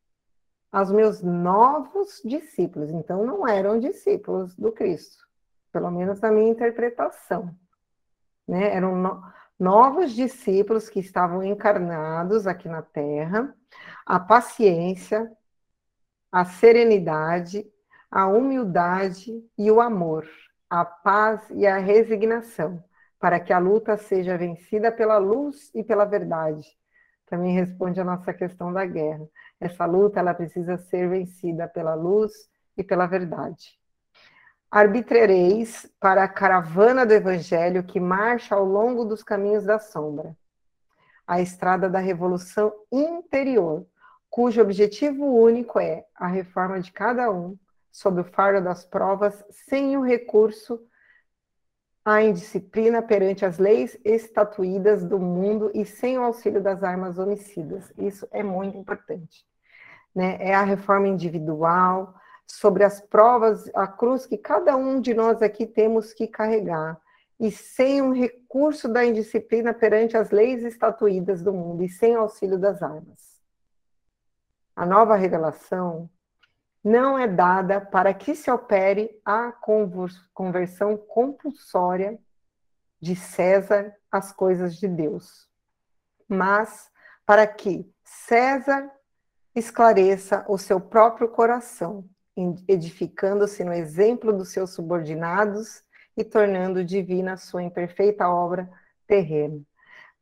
Aos meus novos discípulos. Então, não eram discípulos do Cristo, pelo menos na minha interpretação. Né? Eram no... novos discípulos que estavam encarnados aqui na Terra, a paciência, a serenidade, a humildade e o amor, a paz e a resignação, para que a luta seja vencida pela luz e pela verdade. Também responde a nossa questão da guerra. Essa luta ela precisa ser vencida pela luz e pela verdade. Arbitrereis para a caravana do evangelho que marcha ao longo dos caminhos da sombra, a estrada da revolução interior, cujo objetivo único é a reforma de cada um sob o fardo das provas, sem o recurso à indisciplina perante as leis estatuídas do mundo e sem o auxílio das armas homicidas. Isso é muito importante. Né? É a reforma individual, sobre as provas, a cruz que cada um de nós aqui temos que carregar, e sem um recurso da indisciplina perante as leis estatuídas do mundo, e sem auxílio das armas. A nova revelação não é dada para que se opere a conversão compulsória de César às coisas de Deus, mas para que César esclareça o seu próprio coração, edificando-se no exemplo dos seus subordinados e tornando divina a sua imperfeita obra terrena.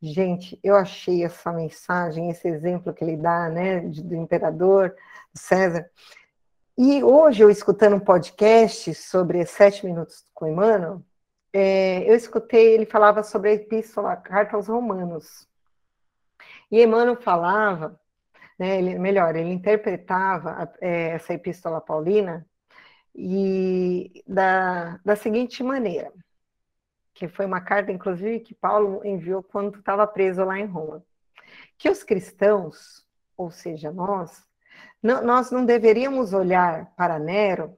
Gente, eu achei essa mensagem, esse exemplo que ele dá, né, do imperador César, e hoje, eu escutando um podcast sobre sete minutos com Emmanuel, é, eu escutei, ele falava sobre a epístola, a carta aos romanos. E Emmanuel falava, né, ele, melhor, ele interpretava é, essa epístola paulina e da, da seguinte maneira, que foi uma carta, inclusive, que Paulo enviou quando estava preso lá em Roma, que os cristãos, ou seja, nós, não, nós não deveríamos olhar para Nero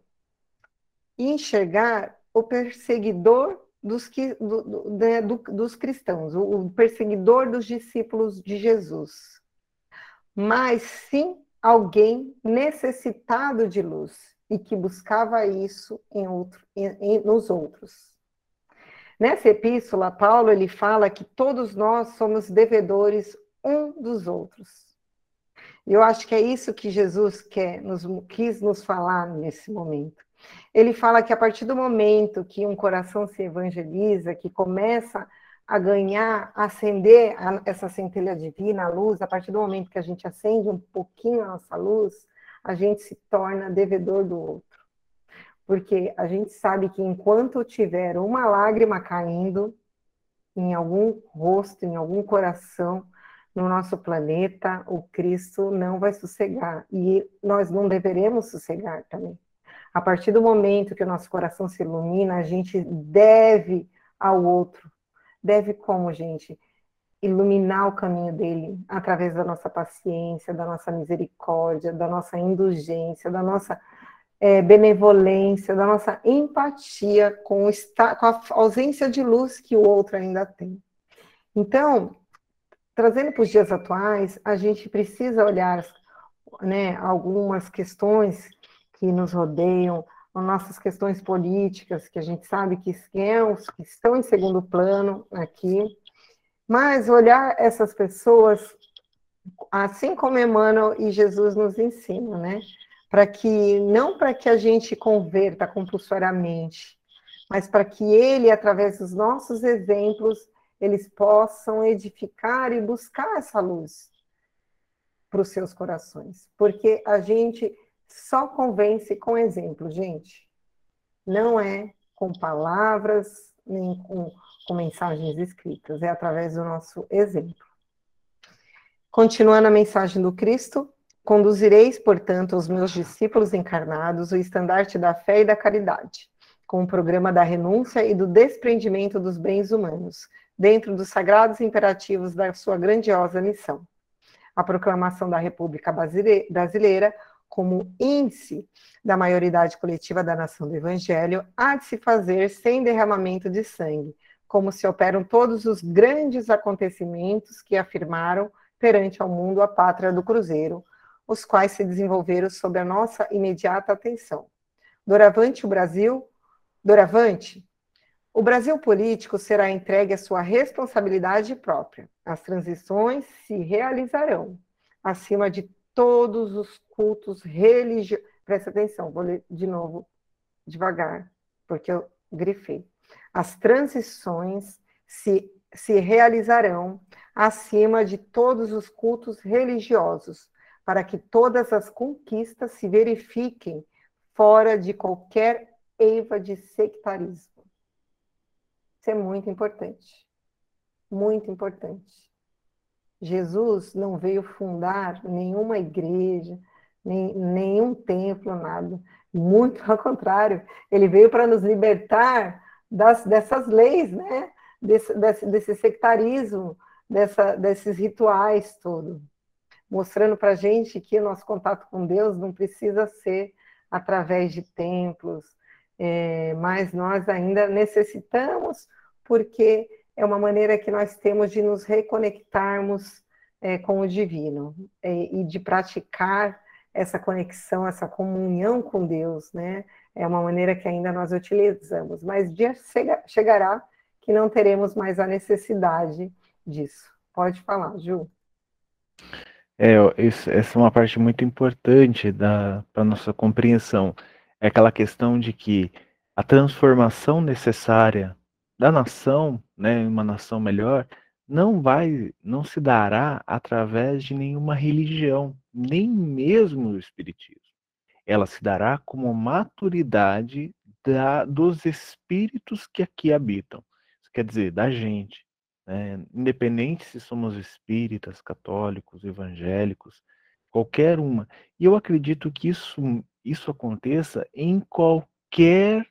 e enxergar o perseguidor dos, que, do, do, né, do, dos cristãos, o, o perseguidor dos discípulos de Jesus, mas sim alguém necessitado de luz e que buscava isso em outro, em, em, nos outros. Nessa epístola, Paulo ele fala que todos nós somos devedores um dos outros. E eu acho que é isso que Jesus quer, nos, quis nos falar nesse momento. Ele fala que a partir do momento que um coração se evangeliza, que começa a ganhar, a acender a, essa centelha divina, a luz, a partir do momento que a gente acende um pouquinho a nossa luz, a gente se torna devedor do outro. Porque a gente sabe que enquanto tiver uma lágrima caindo em algum rosto, em algum coração, no nosso planeta, o Cristo não vai sossegar. E nós não deveremos sossegar também. A partir do momento que o nosso coração se ilumina, a gente deve ao outro. Deve como, gente? Iluminar o caminho dele através da nossa paciência, da nossa misericórdia, da nossa indulgência, da nossa é, benevolência, da nossa empatia com, o, com a ausência de luz que o outro ainda tem. Então, trazendo para os dias atuais, a gente precisa olhar né, algumas questões que nos rodeiam, nossas questões políticas, que a gente sabe que, é que estão em segundo plano aqui, mas olhar essas pessoas, assim como Emmanuel e Jesus nos ensinam, né? Para que, não para que a gente converta compulsoriamente, mas para que ele, através dos nossos exemplos, eles possam edificar e buscar essa luz para os seus corações. Porque a gente só convence com exemplo, gente. Não é com palavras, nem com, com mensagens escritas, é através do nosso exemplo. Continuando a mensagem do Cristo, conduzireis, portanto, aos meus discípulos encarnados o estandarte da fé e da caridade, com o programa da renúncia e do desprendimento dos bens humanos, dentro dos sagrados imperativos da sua grandiosa missão. A proclamação da República Brasileira como índice da maioridade coletiva da nação do Evangelho há de se fazer sem derramamento de sangue, como se operam todos os grandes acontecimentos que afirmaram perante ao mundo a pátria do Cruzeiro, os quais se desenvolveram sob a nossa imediata atenção. Doravante o Brasil, doravante o Brasil político será entregue à sua responsabilidade própria. As transições se realizarão, acima de todos os cultos religiosos. Presta atenção, vou ler de novo, devagar, porque eu grifei. As transições se, se realizarão acima de todos os cultos religiosos, para que todas as conquistas se verifiquem fora de qualquer eiva de sectarismo. Isso é muito importante. Muito importante. Jesus não veio fundar nenhuma igreja, nem, nenhum templo, nada. Muito ao contrário, ele veio para nos libertar das, dessas leis, né? Desse, desse, desse sectarismo, dessa, desses rituais todos, mostrando para a gente que o nosso contato com Deus não precisa ser através de templos, é, mas nós ainda necessitamos, porque é uma maneira que nós temos de nos reconectarmos é, com o divino é, e de praticar essa conexão, essa comunhão com Deus, né? É uma maneira que ainda nós utilizamos, mas dia chegará que não teremos mais a necessidade disso. Pode falar, Ju. É, isso, essa é uma parte muito importante para nossa compreensão. É aquela questão de que a transformação necessária da nação, né, uma nação melhor, não vai, não se dará através de nenhuma religião, nem mesmo o espiritismo. Ela se dará como maturidade da, dos espíritos que aqui habitam. Isso quer dizer, da gente. Né? Independente se somos espíritas, católicos, evangélicos, qualquer uma. E eu acredito que isso, isso aconteça em qualquer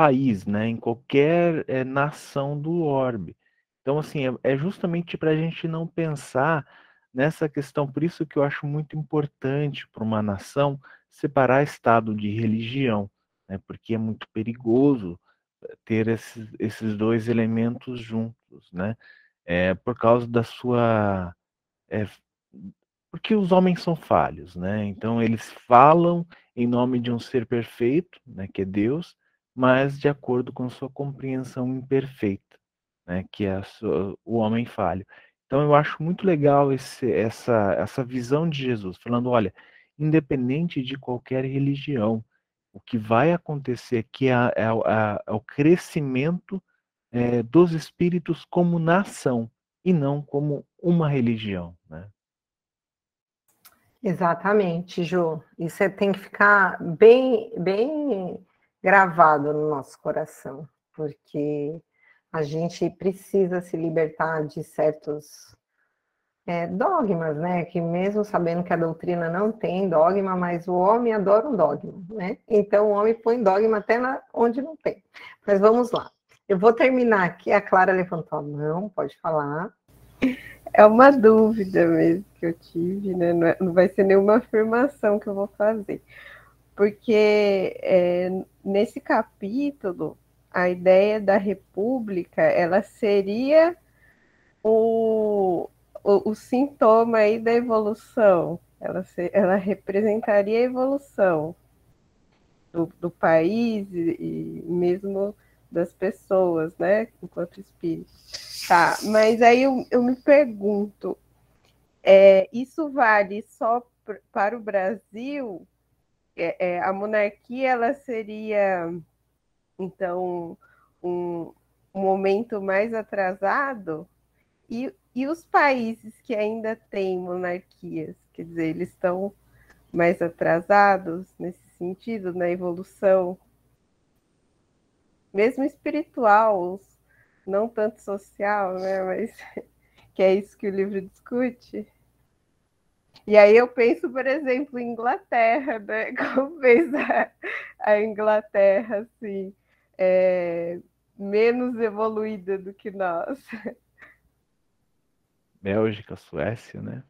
país, né, em qualquer é, nação do orbe. Então, assim, é, é justamente para a gente não pensar nessa questão, por isso que eu acho muito importante para uma nação separar Estado de religião, né, porque é muito perigoso eh, ter esses, esses dois elementos juntos, né, é, por causa da sua. É, porque os homens são falhos, né? Então eles falam em nome de um ser perfeito, né, que é Deus, mas de acordo com sua compreensão imperfeita, né, que é sua, o homem falho. Então eu acho muito legal esse, essa, essa visão de Jesus, falando, olha, independente de qualquer religião, o que vai acontecer aqui é, é, é, é o crescimento é, dos espíritos como nação e não como uma religião, né? Exatamente, Ju. Isso é, tem que ficar bem, bem gravado no nosso coração, porque a gente precisa se libertar de certos é, dogmas, né? Que mesmo sabendo que a doutrina não tem dogma, mas o homem adora um dogma, né? Então o homem põe dogma até na, onde não tem. Mas vamos lá. Eu vou terminar aqui. A Clara levantou a mão, pode falar. É uma dúvida mesmo que eu tive, né? Não, é, não vai ser nenhuma afirmação que eu vou fazer porque é, nesse capítulo a ideia da república ela seria o, o, o sintoma aí da evolução, ela, se, ela representaria a evolução do, do país e, e mesmo das pessoas, né, enquanto espírito. Tá, mas aí eu, eu me pergunto, é, isso vale só para o Brasil é, é, a monarquia ela seria então um, um momento mais atrasado e, e os países que ainda têm monarquias, quer dizer, eles estão mais atrasados nesse sentido, na evolução, mesmo espiritual, não tanto social, né? Mas que é isso que o livro discute. E aí eu penso, por exemplo, em Inglaterra, né? Como fez a, a Inglaterra, assim, é, menos evoluída do que nós. Bélgica, Suécia, né?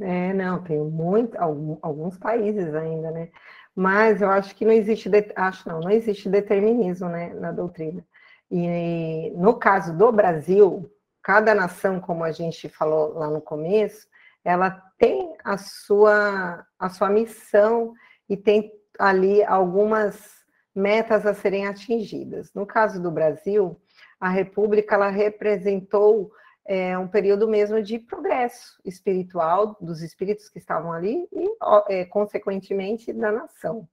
É, não, tem muito, alguns países ainda, né? Mas eu acho que não existe, acho não, não existe determinismo, né, na doutrina. E no caso do Brasil, cada nação, como a gente falou lá no começo, ela tem a sua, a sua missão e tem ali algumas metas a serem atingidas. No caso do Brasil, a República ela representou é, um período mesmo de progresso espiritual dos espíritos que estavam ali e, é, consequentemente, da nação.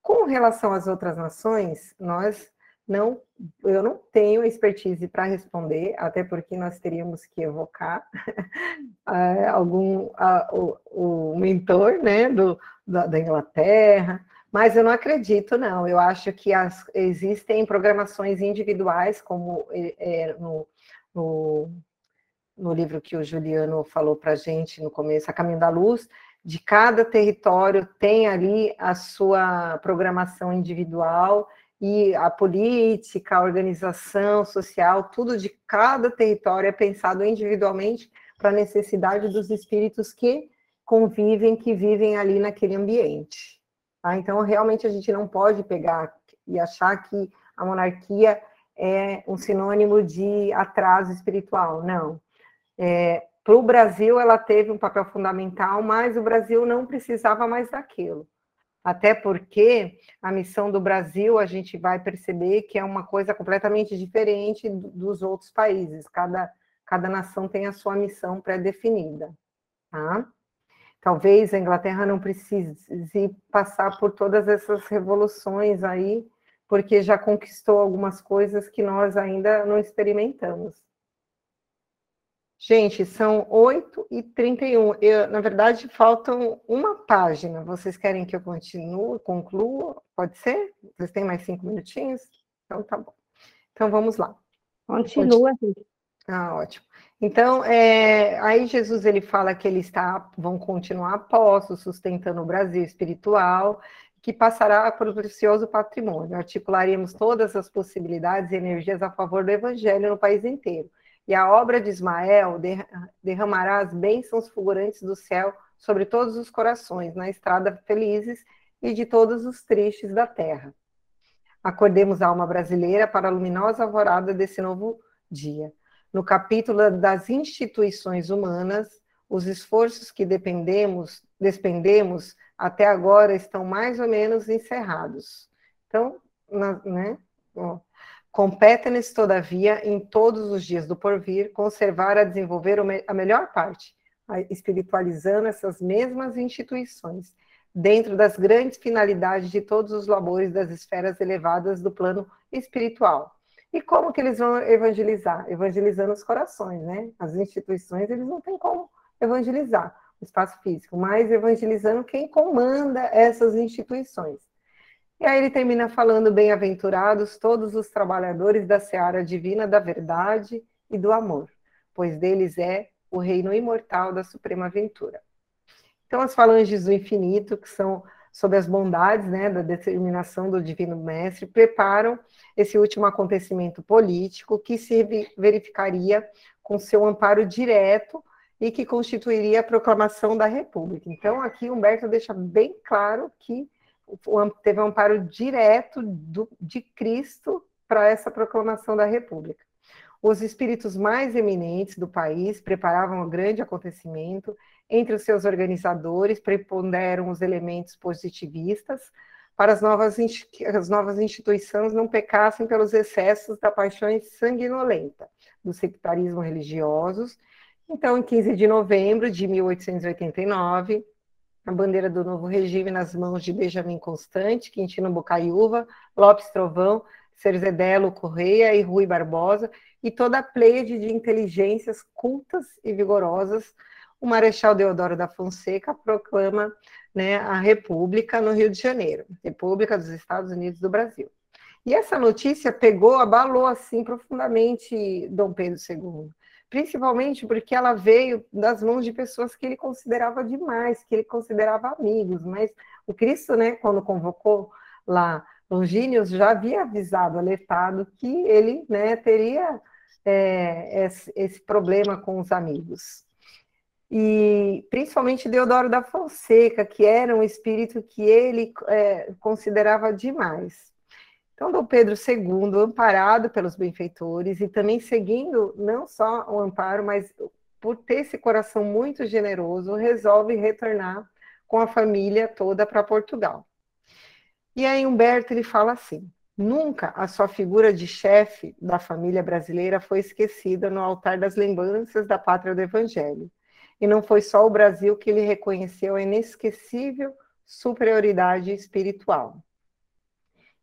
Com relação às outras nações, nós não, eu não tenho expertise para responder, até porque nós teríamos que evocar algum o, o, mentor, né, do, da, da, Inglaterra, mas eu não acredito, não. Eu acho que as, existem programações individuais, como é, é no, no, no livro que o Juliano falou para a gente no começo, A Caminho da Luz, de cada território tem ali a sua programação individual e a política, a organização social, tudo de cada território é pensado individualmente para a necessidade dos espíritos que convivem, que vivem ali naquele ambiente. Tá? Então, realmente, a gente não pode pegar e achar que a monarquia é um sinônimo de atraso espiritual. Não. É, para o Brasil, ela teve um papel fundamental, mas o Brasil não precisava mais daquilo. Até porque a missão do Brasil, a gente vai perceber que é uma coisa completamente diferente dos outros países. Cada, cada nação tem a sua missão pré-definida. Tá? Talvez a Inglaterra não precise passar por todas essas revoluções aí, porque já conquistou algumas coisas que nós ainda não experimentamos. Gente, são 8 e 31. Eu, na verdade, faltam uma página. Vocês querem que eu continue, conclua? Pode ser? Vocês têm mais cinco minutinhos? Então, tá bom. Então, vamos lá. Continua. Ah, ótimo. Então, é, aí Jesus ele fala que ele está, vão continuar apóstolos, sustentando o Brasil espiritual, que passará por um precioso patrimônio. Articularíamos todas as possibilidades e energias a favor do evangelho no país inteiro e a obra de Ismael derramará as bênçãos fulgurantes do céu sobre todos os corações, na estrada felizes e de todos os tristes da terra. Acordemos a alma brasileira para a luminosa alvorada desse novo dia. No capítulo das instituições humanas, os esforços que dependemos, despendemos até agora estão mais ou menos encerrados. Então, né? Compete-nos, todavia, em todos os dias do porvir, conservar a desenvolver a melhor parte, espiritualizando essas mesmas instituições, dentro das grandes finalidades de todos os labores das esferas elevadas do plano espiritual. E como que eles vão evangelizar? Evangelizando os corações, né? As instituições, eles não têm como evangelizar o espaço físico, mas evangelizando quem comanda essas instituições. E aí ele termina falando: Bem-aventurados todos os trabalhadores da seara divina da verdade e do amor, pois deles é o reino imortal da suprema ventura. Então, as falanges do infinito, que são sobre as bondades né, da determinação do Divino Mestre, preparam esse último acontecimento político que se verificaria com seu amparo direto e que constituiria a proclamação da República. Então, aqui Humberto deixa bem claro que teve um amparo direto do, de Cristo para essa proclamação da República. Os espíritos mais eminentes do país preparavam um grande acontecimento. Entre os seus organizadores, preponderam os elementos positivistas para as novas, as novas instituições não pecassem pelos excessos da paixão sanguinolenta, do sectarismo religiosos. Então, em 15 de novembro de 1889, a bandeira do novo regime nas mãos de Benjamin Constante, Quintino Bocaiúva, Lopes Trovão, Cerzedelo Correia e Rui Barbosa, e toda a pleiade de inteligências cultas e vigorosas, o Marechal Deodoro da Fonseca proclama né, a República no Rio de Janeiro, República dos Estados Unidos do Brasil. E essa notícia pegou, abalou assim profundamente Dom Pedro II principalmente porque ela veio das mãos de pessoas que ele considerava demais, que ele considerava amigos, mas o Cristo, né, quando convocou lá Longínio, já havia avisado, alertado que ele né, teria é, esse, esse problema com os amigos. E principalmente Deodoro da Fonseca, que era um espírito que ele é, considerava demais. Então, Dom Pedro II, amparado pelos benfeitores e também seguindo não só o amparo, mas por ter esse coração muito generoso, resolve retornar com a família toda para Portugal. E aí Humberto ele fala assim: Nunca a sua figura de chefe da família brasileira foi esquecida no altar das lembranças da pátria do Evangelho. E não foi só o Brasil que lhe reconheceu a inesquecível superioridade espiritual.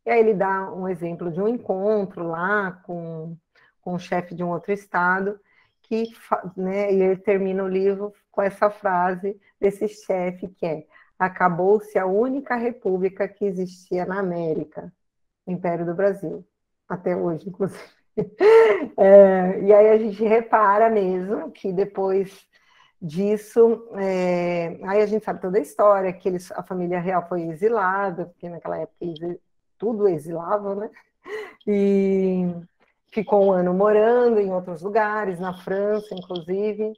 E aí ele dá um exemplo de um encontro lá com, com o chefe de um outro estado, que né, e ele termina o livro com essa frase desse chefe que é acabou-se a única república que existia na América, Império do Brasil, até hoje, inclusive. É, e aí a gente repara mesmo que depois disso, é, aí a gente sabe toda a história, que eles, a família real foi exilada, porque naquela época tudo exilavam, né? E ficou um ano morando em outros lugares, na França, inclusive.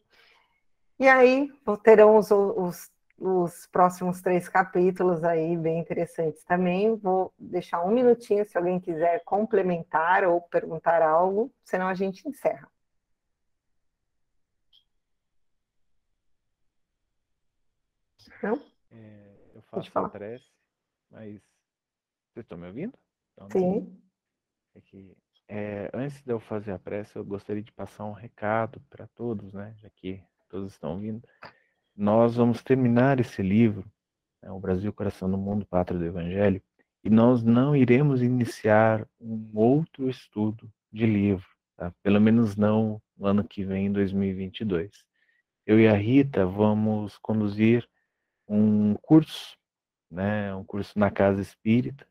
E aí terão os, os, os próximos três capítulos aí bem interessantes também. Vou deixar um minutinho se alguém quiser complementar ou perguntar algo, senão a gente encerra. Não? É, eu faço prece, mas vocês estão me ouvindo? Então, Sim. É que, é, antes de eu fazer a prece, eu gostaria de passar um recado para todos, né? Já que todos estão ouvindo. Nós vamos terminar esse livro, né, O Brasil, Coração do Mundo, Pátria do Evangelho, e nós não iremos iniciar um outro estudo de livro, tá? pelo menos não no ano que vem, em 2022. Eu e a Rita vamos conduzir um curso, né, um curso na Casa Espírita,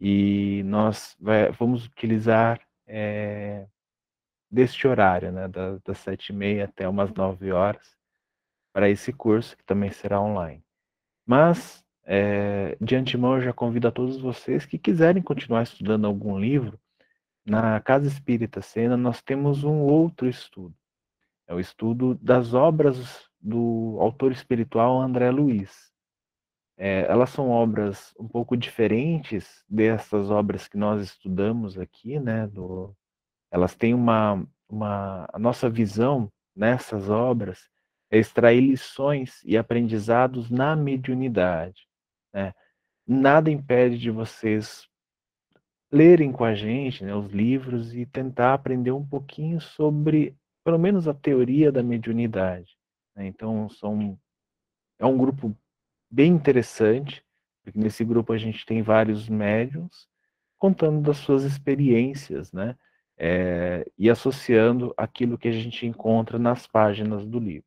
e nós vai, vamos utilizar é, deste horário, né, das, das sete e meia até umas nove horas, para esse curso, que também será online. Mas, é, de antemão, eu já convido a todos vocês que quiserem continuar estudando algum livro, na Casa Espírita Sena nós temos um outro estudo. É o estudo das obras do autor espiritual André Luiz. É, elas são obras um pouco diferentes dessas obras que nós estudamos aqui, né? Do, elas têm uma, uma. A nossa visão nessas obras é extrair lições e aprendizados na mediunidade. Né? Nada impede de vocês lerem com a gente né, os livros e tentar aprender um pouquinho sobre, pelo menos, a teoria da mediunidade. Né? Então, são, é um grupo bem interessante, porque nesse grupo a gente tem vários médiums contando das suas experiências, né? É, e associando aquilo que a gente encontra nas páginas do livro.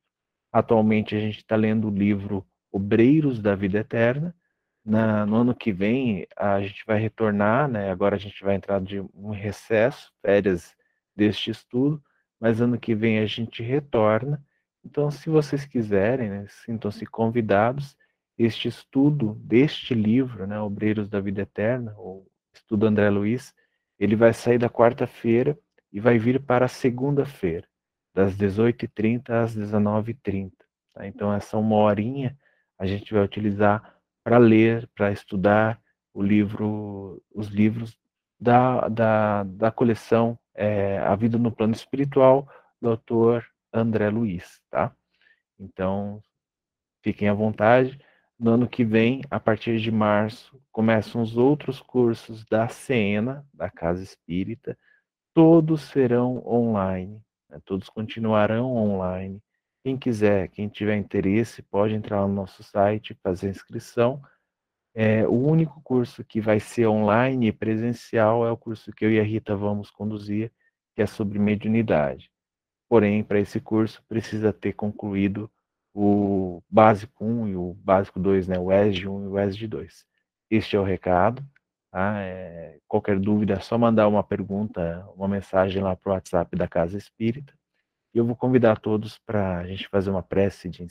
Atualmente a gente está lendo o livro Obreiros da Vida Eterna. Na, no ano que vem a gente vai retornar, né? Agora a gente vai entrar de um recesso, férias deste estudo, mas ano que vem a gente retorna. Então, se vocês quiserem, né, sintam-se convidados este estudo deste livro, né, Obreiros da Vida Eterna, ou estudo André Luiz, ele vai sair da quarta-feira e vai vir para a segunda-feira, das 18h30 às 19h30. Tá? Então, essa uma horinha a gente vai utilizar para ler, para estudar o livro, os livros da, da, da coleção é, A Vida no Plano Espiritual, do autor André Luiz. Tá? Então, fiquem à vontade. No ano que vem, a partir de março, começam os outros cursos da Cena, da Casa Espírita. Todos serão online, né? todos continuarão online. Quem quiser, quem tiver interesse, pode entrar no nosso site, fazer inscrição. É, o único curso que vai ser online e presencial é o curso que eu e a Rita vamos conduzir, que é sobre mediunidade. Porém, para esse curso, precisa ter concluído o básico 1 e o básico 2, né, o ESG 1 e o ESG 2. Este é o recado. Tá? É, qualquer dúvida é só mandar uma pergunta, uma mensagem lá para o WhatsApp da Casa Espírita. E eu vou convidar todos para a gente fazer uma prece de